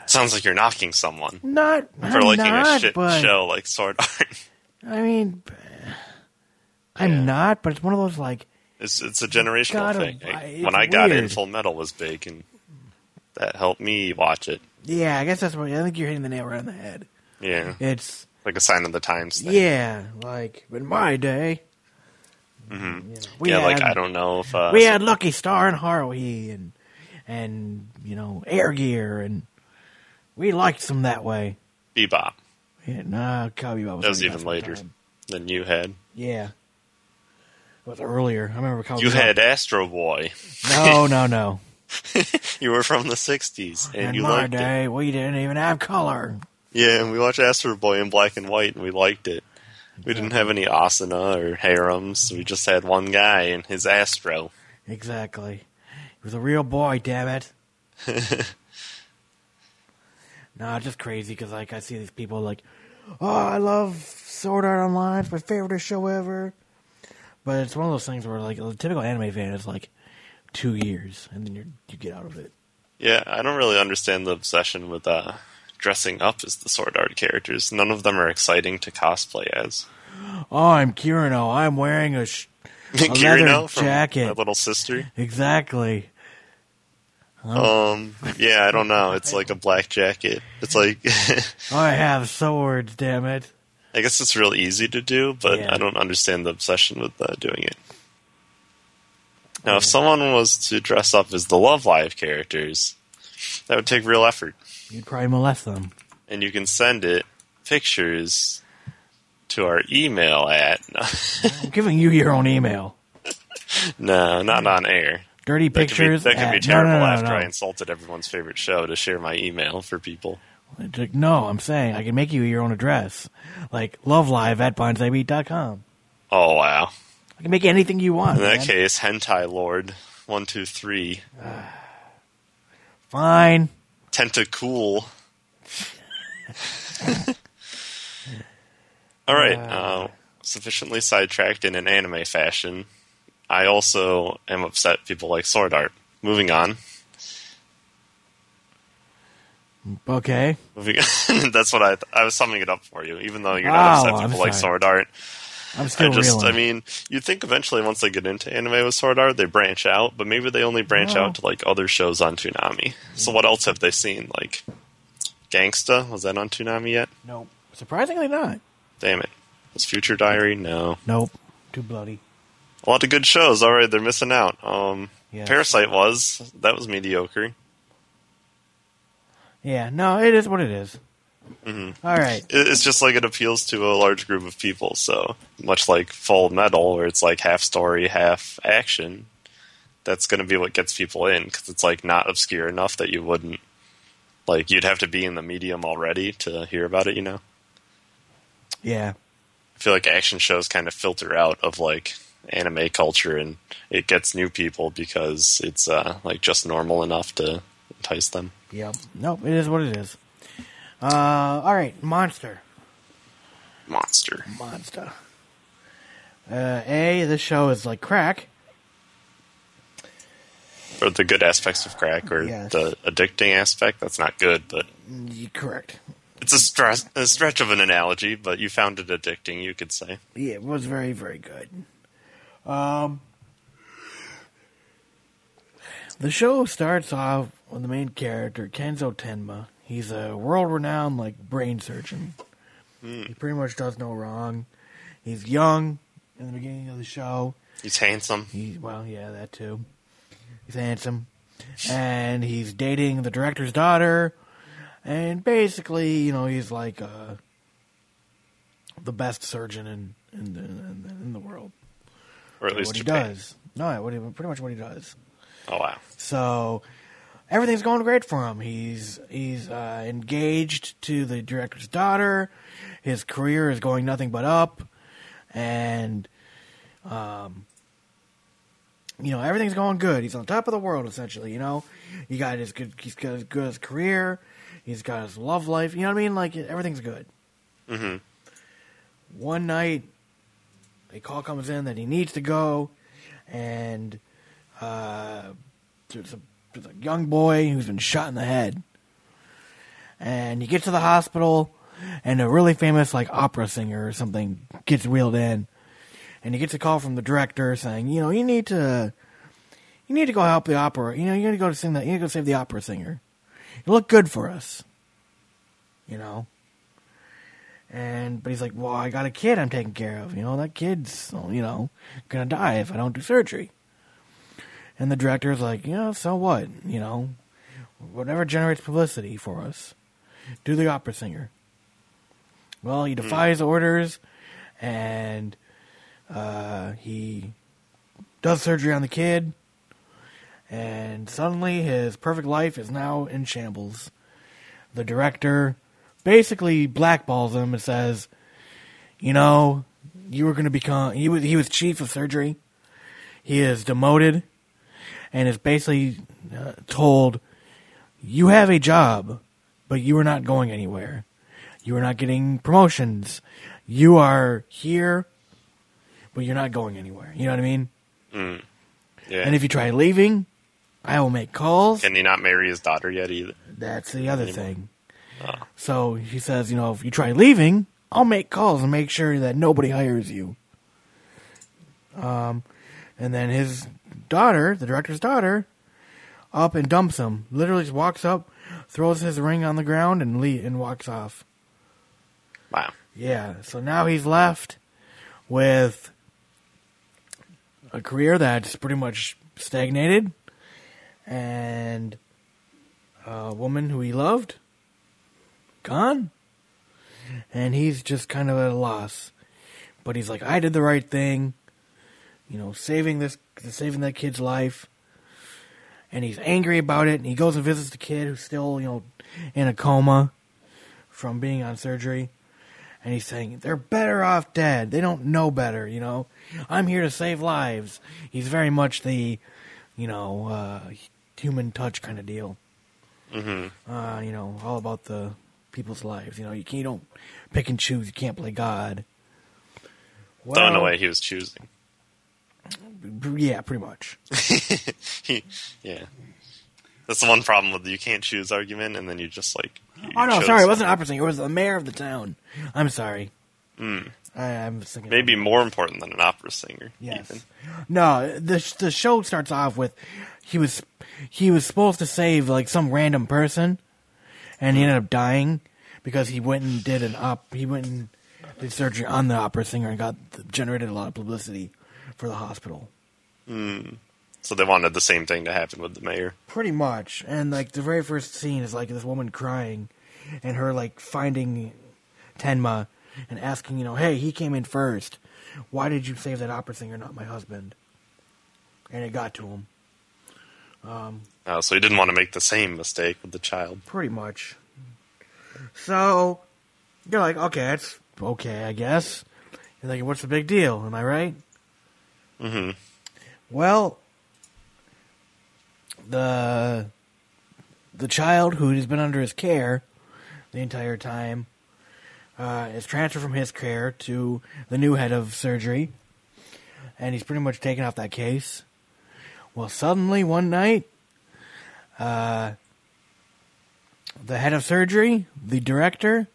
Sounds like you're knocking someone not for I'm liking not, a shit show like Sword Art. I mean, I'm not, but it's one of those like It's it's a generational Gotta- thing. I- when I got in. Full Metal was big, and that helped me watch it. yeah. I guess that's what I think you're hitting the nail right on the head. Yeah, It's like a sign of the times thing. yeah, like in my day. hmm we yeah, like I don't know if uh, we had Lucky Star and Haruhi and and you know Air Gear and we liked them that way. Bebop. Yeah, nah, Cowboy Bebop was, That was even later sometime. than you had. Yeah, was earlier. I remember Cowboy You had Astro Boy. no, no, no. You were from the '60s, and in you my liked it. day, we didn't even have color. Yeah, and we watched Astro Boy in black and white, and we liked it. We didn't have any Asuna or harems. We just had one guy and his Astro. Exactly. He was a real boy. Damn it. Nah, just crazy because like I see these people like, oh, I love Sword Art Online. It's my favorite show ever. But it's one of those things where like a typical anime fan is like two years, and then you you get out of it. Yeah, I don't really understand the obsession with uh, dressing up as the Sword Art characters. None of them are exciting to cosplay as. Oh, I'm Kirino. I'm wearing a, sh- a Kirino jacket. my little sister. Exactly. Um, yeah, I don't know. It's like a black jacket. It's like I have swords. Damn it. I guess it's real easy to do, but Yeah. I don't understand the obsession with uh, doing it. Now, if someone was to dress up as the Love Live characters, that would take real effort. You'd probably molest them. And you can send it pictures to our email at I'm giving you your own email. no, not on air. Dirty That could be, pictures. that could be terrible no, no, after no. I insulted everyone's favorite show to share my email for people. It's like, no, I'm saying I can make you your own address. Like lovelive at bonzaibeat.com. Oh wow! I can make anything you want. In that man. case, hentai lord one two three Fine. tentacool. All right, uh, sufficiently sidetracked in an anime fashion. I also am upset people like sword art. Moving on. Okay. That's what I I was summing it up for you. Even though you're not Oh, upset people like sword art. I'm still I just, reeling. I mean, you'd think eventually once they get into anime with Sword Art, they branch out, but maybe they only branch No. out to like other shows on Toonami. So what else have they seen? Like Gangsta was that on Toonami yet? Nope. Surprisingly not. Damn it! Was Future Diary? No. Nope. Too bloody. A lot of good shows. All right, they're missing out. Um, Yes. Parasite was that was mediocre. Yeah, no, it is what it is. hmm All right. It's just like it appeals to a large group of people. So much like Full Metal, where it's like half story, half action. That's going to be what gets people in because it's like not obscure enough that you wouldn't like you'd have to be in the medium already to hear about it. You know, Yeah. I feel like action shows kind of filter out of like anime culture, and it gets new people because it's uh, like just normal enough to entice them. Yep. Nope, it is what it is. Uh, all right, monster. Monster. Monster. Uh, A, this show is like crack. Or the good aspects of crack, or Yes. the addicting aspect. That's not good, but Mm, Correct. It's a, stress, a stretch of an analogy, but you found it addicting, you could say. Yeah, it was very, very good. Um, the show starts off with the main character, Kenzo Tenma. He's a world-renowned, like, brain surgeon. He pretty much does no wrong. He's young, in the beginning of the show. He's handsome. He, well, yeah, that too. He's handsome, and he's dating the director's daughter, and basically, you know, he's like uh, the best surgeon in in the, in the, in the world. Or at least what Japan. he does. No, what he, pretty much what he does. Oh wow. So everything's going great for him. He's he's uh, engaged to the director's daughter. His career is going nothing but up, and um, you know everything's going good. He's on top of the world essentially. You know, he got his good. He's got his good his career. He's got his love life. You know what I mean? Like everything's good. Mm-hmm. One night, a call comes in that he needs to go, and uh, there's a, a young boy who's been shot in the head. And you get to the hospital, and a really famous like opera singer or something gets wheeled in, and he gets a call from the director saying, you know, you need to, you need to go help the opera. You know, you need to go to sing that. You need to go save the opera singer. You look good for us. You know. And but he's like, well, I got a kid I'm taking care of. You know, that kid's you know gonna die if I don't do surgery. And the director's like, you know, so what? You know, whatever generates publicity for us. Do the opera singer. Well, he defies orders, and uh, he does surgery on the kid, and suddenly his perfect life is now in shambles. The director basically blackballs him and says, "You know, you were going to become he was he was chief of surgery. He is demoted, and is basically uh, told, you have a job, but you are not going anywhere. You are not getting promotions. You are here, but you're not going anywhere. You know what I mean? Mm. Yeah. And if you try leaving, I will make calls. Can he not marry his daughter yet either? That's the other Anymore. thing. Oh. So he says, you know, if you try leaving, I'll make calls and make sure that nobody hires you. Um, and then his daughter, the director's daughter, up and dumps him. Literally just walks up, throws his ring on the ground, and le- and walks off. Wow. Yeah. So now he's left with a career that's pretty much stagnated, and a woman who he loved gone, and he's just kind of at a loss. But he's like, I did the right thing, you know, saving this, saving that kid's life. And he's angry about it, and he goes and visits the kid who's still, you know, in a coma from being on surgery. And he's saying, they're better off dead. They don't know better, you know. I'm here to save lives. He's very much the, you know, uh, human touch kind of deal. Mm-hmm. Uh, you know, all about the people's lives. You know, you, can't, you don't pick and choose. You can't play God. Thrown away, he was choosing. Yeah, pretty much. yeah. That's the one problem with the you can't choose argument, and then you just like. you Oh no, sorry, it wasn't opera singer. It was the mayor of the town. I'm sorry. Mm. I, I'm thinking. Maybe more important than an opera singer. Yes. Even. No, the the show starts off with he was he was supposed to save like some random person, and he ended up dying because he went and did an op. He went and did surgery on the opera singer and got generated a lot of publicity for the hospital. Mm. So they wanted the same thing to happen with the mayor. Pretty much, and like the very first scene is like this woman crying, and her like finding Tenma and asking, you know, hey, he came in first. Why did you save that opera singer, not my husband? And it got to him. Um, Uh, so he didn't want to make the same mistake with the child. pretty much. So you're like, okay, that's okay, I guess. You're like, what's the big deal? Am I right? Mm-hmm. Well, the the child who has been under his care the entire time uh, is transferred from his care to the new head of surgery, and he's pretty much taken off that case. Well, suddenly one night, uh, the head of surgery, the director,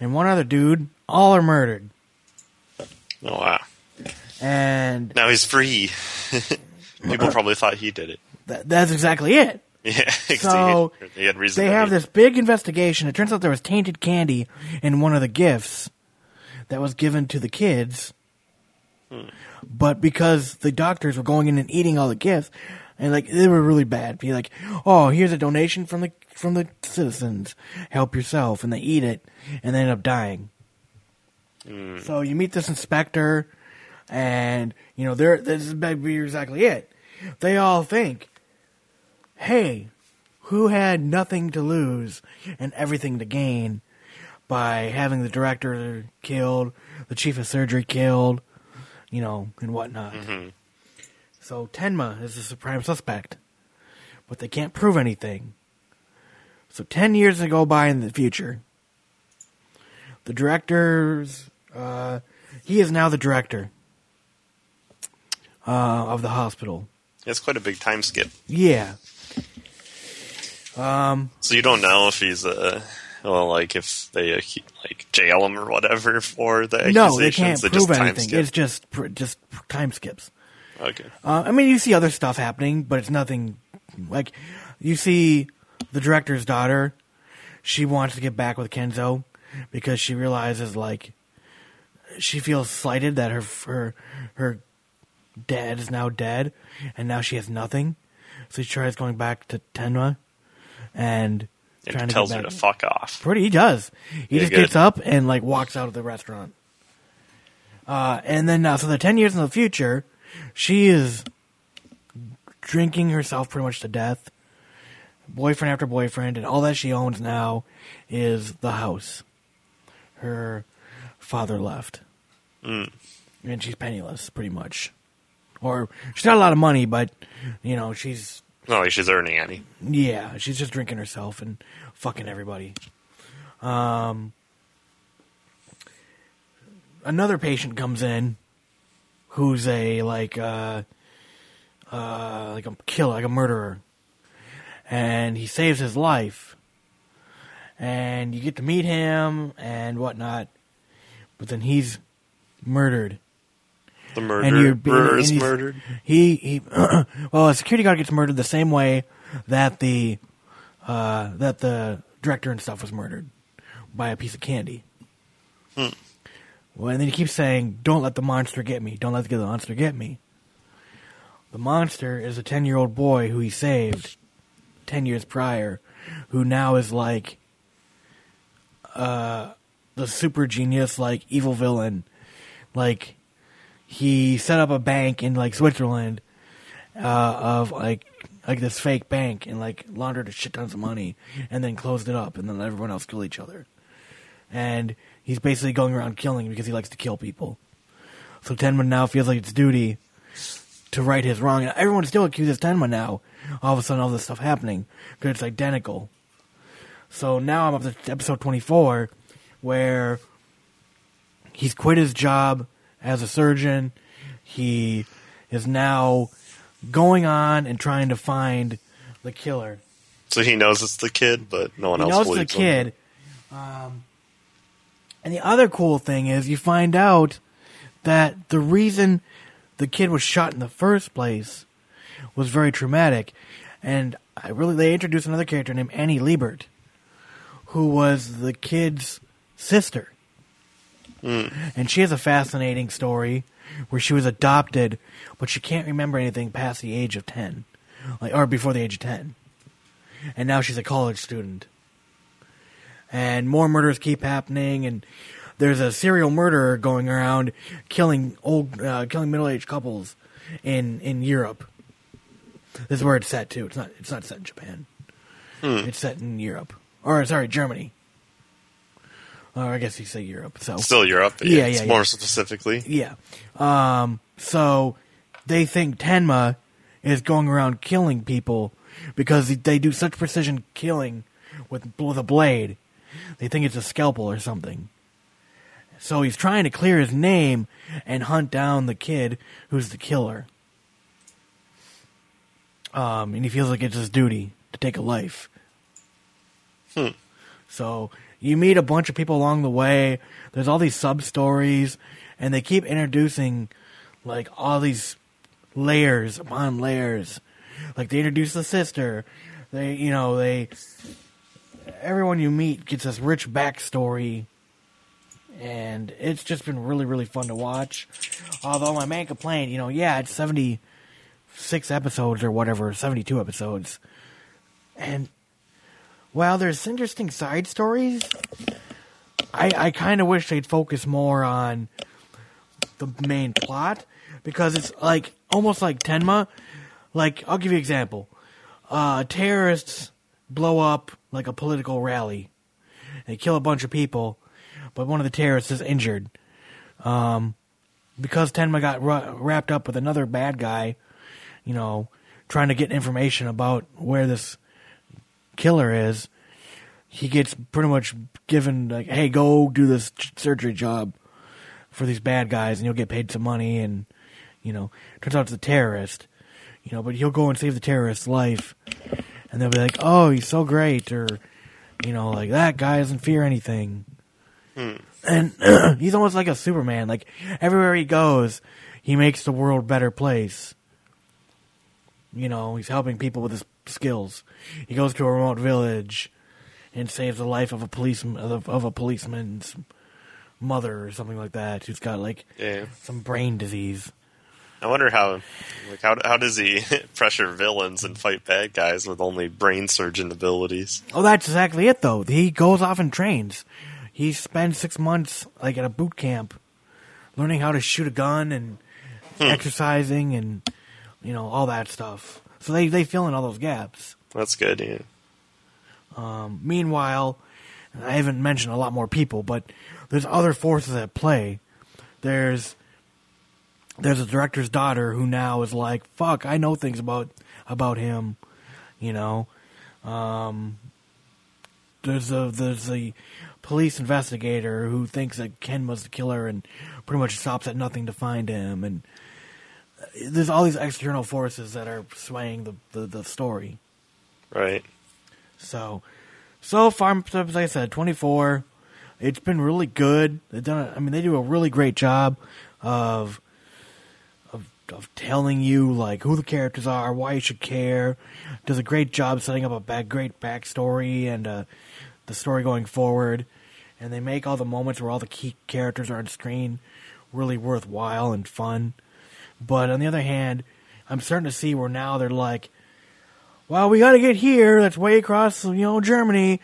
and one other dude all are murdered, Oh wow! And Now he's free. People uh, probably thought he did it. th- that's exactly it. Yeah. So he, had, he had they have this big investigation. It turns out there was tainted candy in one of the gifts that was given to the kids. Hmm. But because the doctors were going in and eating all the gifts, and like they were really bad. Be like, oh, here's a donation from the from the citizens. Help yourself, and they eat it, and they end up dying. Hmm. So you meet this inspector, and you know they're this is maybe exactly it. They all think, hey, who had nothing to lose and everything to gain by having the director killed, the chief of surgery killed, you know, and whatnot. So Tenma is the prime suspect, but they can't prove anything. So ten years go by in the future. The director's, uh, he is now the director uh, of the hospital. It's quite a big time skip. Yeah. Um, So you don't know if he's uh well, like if they uh, like jail him or whatever for the accusations. no, they can't they prove just anything. skip? It's just just time skips. okay. Uh, I mean, you see other stuff happening, but it's nothing like you see the director's daughter. She wants to get back with Kenzo because she realizes like she feels slighted that her her her dad is now dead, and now she has nothing. So she tries going back to Tenma and trying to tells get her to fuck off. Pretty, he does. He Yeah, just good. gets up and like walks out of the restaurant. Uh, and then uh, so the ten years in the future, she is drinking herself pretty much to death. Boyfriend after boyfriend, and all that she owns now is the house. Her father left, Mm. and she's penniless, pretty much. Or she's not a lot of money, but you know she's No, like she's earning any. yeah, she's just drinking herself and fucking everybody. Um, another patient comes in who's a like uh, uh, like a killer, like a murderer, and he saves his life. And you get to meet him and whatnot, but then he's murdered. The And you're- murderer is and he's- murdered. He he. well, a security guard gets murdered the same way that the uh, that the director and stuff was murdered by a piece of candy. Well, and then he keeps saying, "Don't let the monster get me. Don't let the monster get me." The monster is a ten-year-old boy who he saved ten years prior, who now is like uh, the super genius, like evil villain, like he set up a bank in like Switzerland uh, of like like this fake bank and like laundered a shit tons of money and then closed it up and then let everyone else kill each other. And he's basically going around killing because he likes to kill people. So Tenma now feels like it's duty to right his wrong. And everyone still accuses Tenma now. All of a sudden, all this stuff happening because it's identical. So now I'm up to episode 24, where he's quit his job as a surgeon. He is now going on and trying to find the killer. So he knows it's the kid, but no one He else knows the him. kid. Um, and the other cool thing is you find out that the reason the kid was shot in the first place was very traumatic. And I really they introduced another character named Annie Liebert, who was the kid's sister. And she has a fascinating story where she was adopted, but she can't remember anything past the age of 10, like or before the age of 10. And now she's a college student. And more murders keep happening and there's a serial murderer going around killing old uh, killing middle-aged couples in in Europe. This is where it's set too. It's not it's not set in Japan. Hmm. It's set in Europe. Or sorry, Germany. Or I guess you say Europe. So Still Europe, Yeah, yeah, yeah, yeah. more specifically. Yeah. Um, so they think Tenma is going around killing people because they do such precision killing with with a blade. They think it's a scalpel or something. So he's trying to clear his name and hunt down the kid who's the killer. Um, and he feels like it's his duty to take a life. Hmm. So you meet a bunch of people along the way. There's all these sub stories, and they keep introducing like all these layers upon layers. Like they introduce the sister. They, you know, they. Everyone you meet gets this rich backstory, and it's just been really really fun to watch. Although my main complaint, you know, yeah, it's seventy six episodes or whatever, seventy two episodes, and while there's interesting side stories, I I kind of wish they'd focus more on the main plot because it's like almost like Tenma. Like I'll give you an example. Uh, terrorists blow up like a political rally. They kill a bunch of people, but one of the terrorists is injured. Um, because Tenma got ra- wrapped up with another bad guy, you know, trying to get information about where this killer is, he gets pretty much given like, "Hey, go do this surgery job for these bad guys, and you'll get paid some money." And you know, turns out it's a terrorist, you know, but he'll go and save the terrorist's life, and they'll be like, "Oh, he's so great," or you know, like that guy doesn't fear anything. Hmm. And he's almost like a Superman. Like everywhere he goes, he makes the world a better place. You know, he's helping people with his skills. He goes to a remote village and saves the life of a policeman of, of a policeman's mother or something like that who's got like Yeah. some brain disease. I wonder how, like, how how does he pressure villains and fight bad guys with only brain surgeon abilities? Oh, that's exactly it, though. He goes off and trains. He spends six months, like, at a boot camp, learning how to shoot a gun and hmm. exercising and, you know, all that stuff. So they, they fill in all those gaps. That's good. Yeah. Um, meanwhile, I haven't mentioned a lot more people, but there's other forces at play. There's there's a director's daughter who now is like, "Fuck, I know things about about him," you know. Um, there's a there's a police investigator who thinks that Ken was the killer and pretty much stops at nothing to find him, and there's all these external forces that are swaying the the, the story. Right. So, so far, as I said, 24. It's been really good. They've done. A, I mean, they do a really great job of of of telling you like who the characters are, why you should care. Does a great job setting up a back, great backstory and uh, the story going forward. And they make all the moments where all the key characters are on screen really worthwhile and fun. But on the other hand, I'm starting to see where now they're like, well, we got to get here. That's way across, you know, Germany.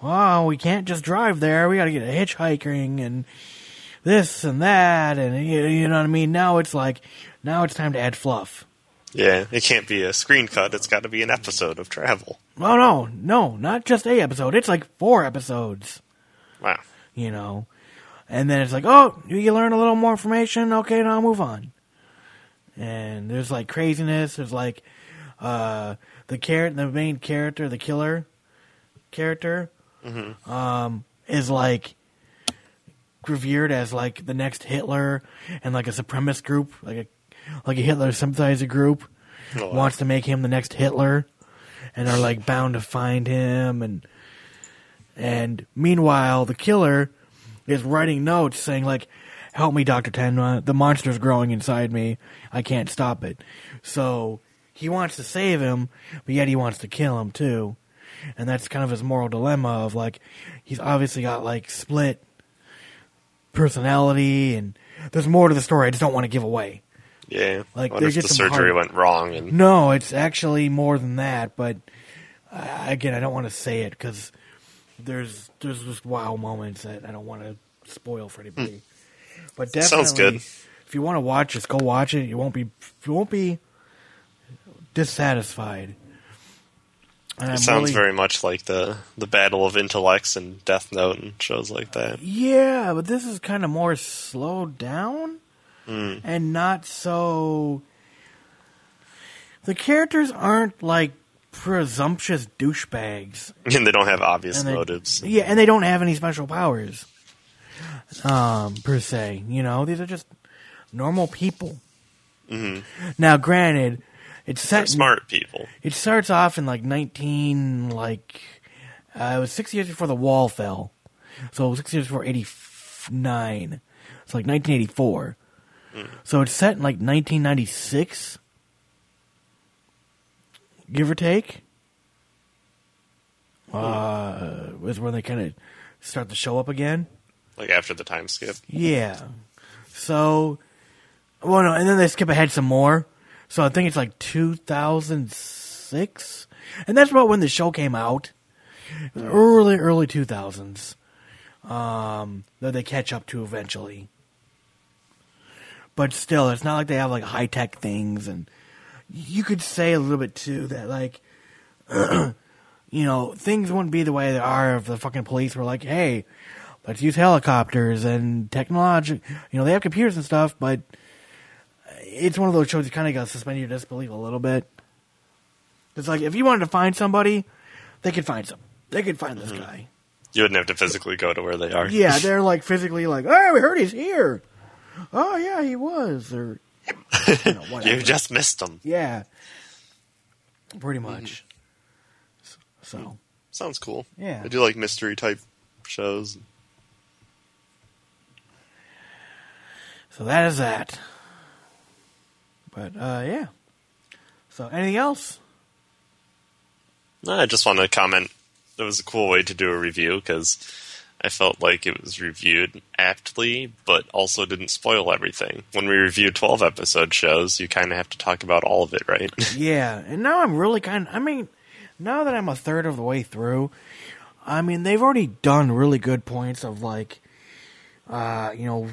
Wow, we can't just drive there. We got to get a hitchhiking and this and that, and you you know what I mean. Now it's like, now it's time to add fluff. Yeah. It can't be a screen cut. It's got to be an episode of travel. Oh no, no, not just a episode. It's like four episodes. Wow. You know, and then it's like, oh, you learn a little more information. Okay, now I'll move on. And there's like craziness. There's like uh, the char- the main character, the killer character, Mm-hmm. um, is like revered as like the next Hitler and like a supremacist group, like a like a Hitler sympathizer group, Oh, wow. wants to make him the next Hitler, and are like bound to find him and and meanwhile the killer is writing notes saying like help me dr tenma the monster's growing inside me i can't stop it so he wants to save him but yet he wants to kill him too and that's kind of his moral dilemma of like he's obviously got like split personality and there's more to the story i just don't want to give away Yeah. Like, they if the surgery hard- went wrong and no, it's actually more than that. But uh, again, I don't want to say it because there's there's just wow moments that I don't want to spoil for anybody. But definitely. Sounds good. If you want to watch, just go watch it. You won't be you won't be dissatisfied. And it I'm sounds really- very much like the the battle of intellects and Death Note and shows like that. Yeah, but this is kind of more slowed down Mm. and not so. The characters aren't like presumptuous douchebags. And they don't have obvious And they- motives. Yeah, and they don't have any special powers, um, per se. You know, these are just normal people. hmm Now, granted, it's set smart people. It starts off in like nineteen, like uh, it was six years before the wall fell, so six years before eighty nine. It's like nineteen eighty four. So it's set in like nineteen ninety six, give or take. Uh, is when they kind of start to show up again. Like after the time skip. Yeah. So, well, no, and then they skip ahead some more. So I think it's like 2006, and that's about when the show came out. Early, early 2000s. Um, that they catch up to eventually. But still, it's not like they have like high tech things, and you could say a little bit too that like, you know, things wouldn't be the way they are if the fucking police were like, hey, let's use helicopters and technology. You know, they have computers and stuff, but it's one of those shows you kind of got to suspend your disbelief a little bit. It's like if you wanted to find somebody, they could find some. They could find this mm-hmm. guy. You wouldn't have to physically go to where they are. Yeah, they're like physically like, oh, we heard he's here. Oh yeah, he was, or you know, you just missed him. yeah, pretty mm-hmm. much. So Sounds cool. Yeah. I do like mystery type shows. So that is that. But uh, yeah. So anything else? No, I just want to comment. It was a cool way to do a review because I felt like it was reviewed aptly, but also didn't spoil everything. When we review 12 episode shows, you kind of have to talk about all of it, right? Yeah, and now I'm really kind. I mean, now that I'm a third of the way through, I mean they've already done really good points of like, uh, you know,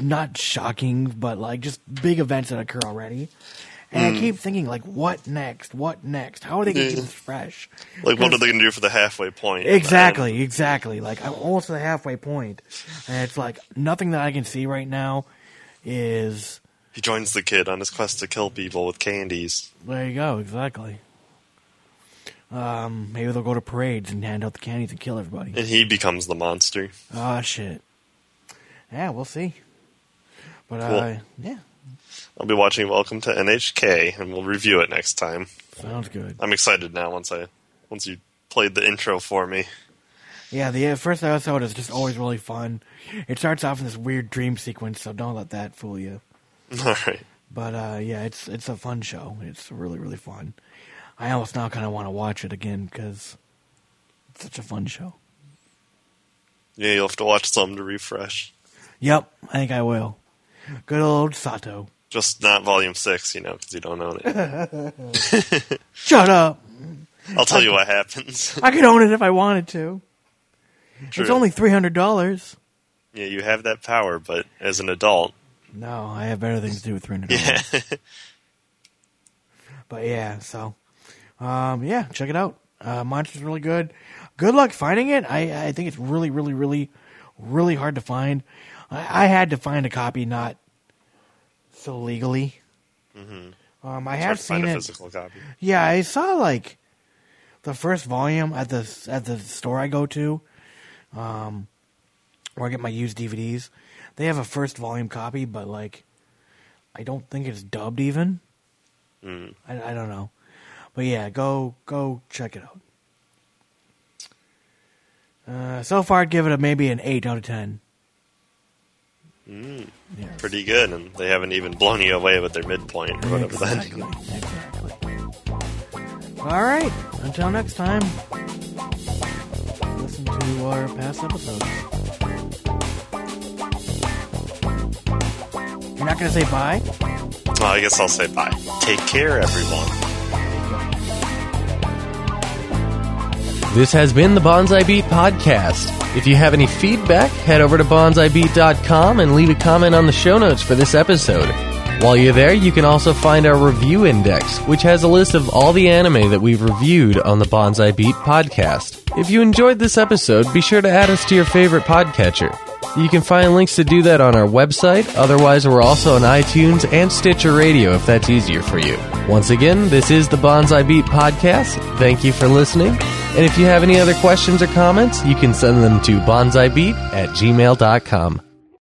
not shocking, but like just big events that occur already. And I Mm. keep thinking, like, what next? What next? How are they going to keep this fresh? like, what are they going to do for the halfway point? Exactly, exactly. Like I'm almost at the halfway point, and it's like nothing that I can see right now is. He joins the kid on his quest to kill people with candies. There you go. Exactly. Um, maybe they'll go to parades and hand out the candies and kill everybody. And he becomes the monster. Ah, shit. Yeah, we'll see. But Cool. uh, yeah, I'll be watching Welcome to NHK, and we'll review it next time. sounds good. I'm excited now once I once you played the intro for me. Yeah, the uh, first episode is just always really fun. It starts off in this weird dream sequence, so don't let that fool you. All right. But uh, yeah, it's it's a fun show. It's really really fun. I almost now kind of want to watch it again because it's such a fun show. Yeah, you'll have to watch some to refresh. Yep, I think I will. Good old Sato. Just not Volume Six, you know, because you don't own it. Shut up. I'll tell you what happens. I could own it if I wanted to. It's only three hundred dollars. Yeah, you have that power, but as an adult, No, I have better things to do with three hundred dollars. yeah, But yeah, so um, yeah, check it out. Uh, Monster's really good. Good luck finding it. I I think it's really really really really hard to find. I, I had to find a copy not so legally. mm-hmm. Um, I It's have hard to find seen a it. physical copy. Yeah, I saw like the first volume at the at the store I go to, um, where I get my used DVDs. They have a first volume copy, but like, I don't think it's dubbed even. Mm. I, I don't know, but yeah, go go check it out. Uh, so far, I'd give it a maybe an eight out of ten. Mm. Yeah. Pretty good, and they haven't even blown you away with their midpoint or whatever exactly. exactly. All right. Until next time, listen to our past episodes. You're not going to say bye? Well, I guess I'll say bye. Take care, everyone. This has been the Bonsai Beat Podcast. If you have any feedback, head over to bonsaibeat.com and leave a comment on the show notes for this episode. While you're there, you can also find our review index, which has a list of all the anime that we've reviewed on the Bonsai Beat Podcast. If you enjoyed this episode, be sure to add us to your favorite podcatcher. You can find links to do that on our website. Otherwise, we're also on iTunes and Stitcher Radio if that's easier for you. Once again, this is the Bonsai Beat Podcast. Thank you for listening. And if you have any other questions or comments, you can send them to bonsaibeat at gmail.com.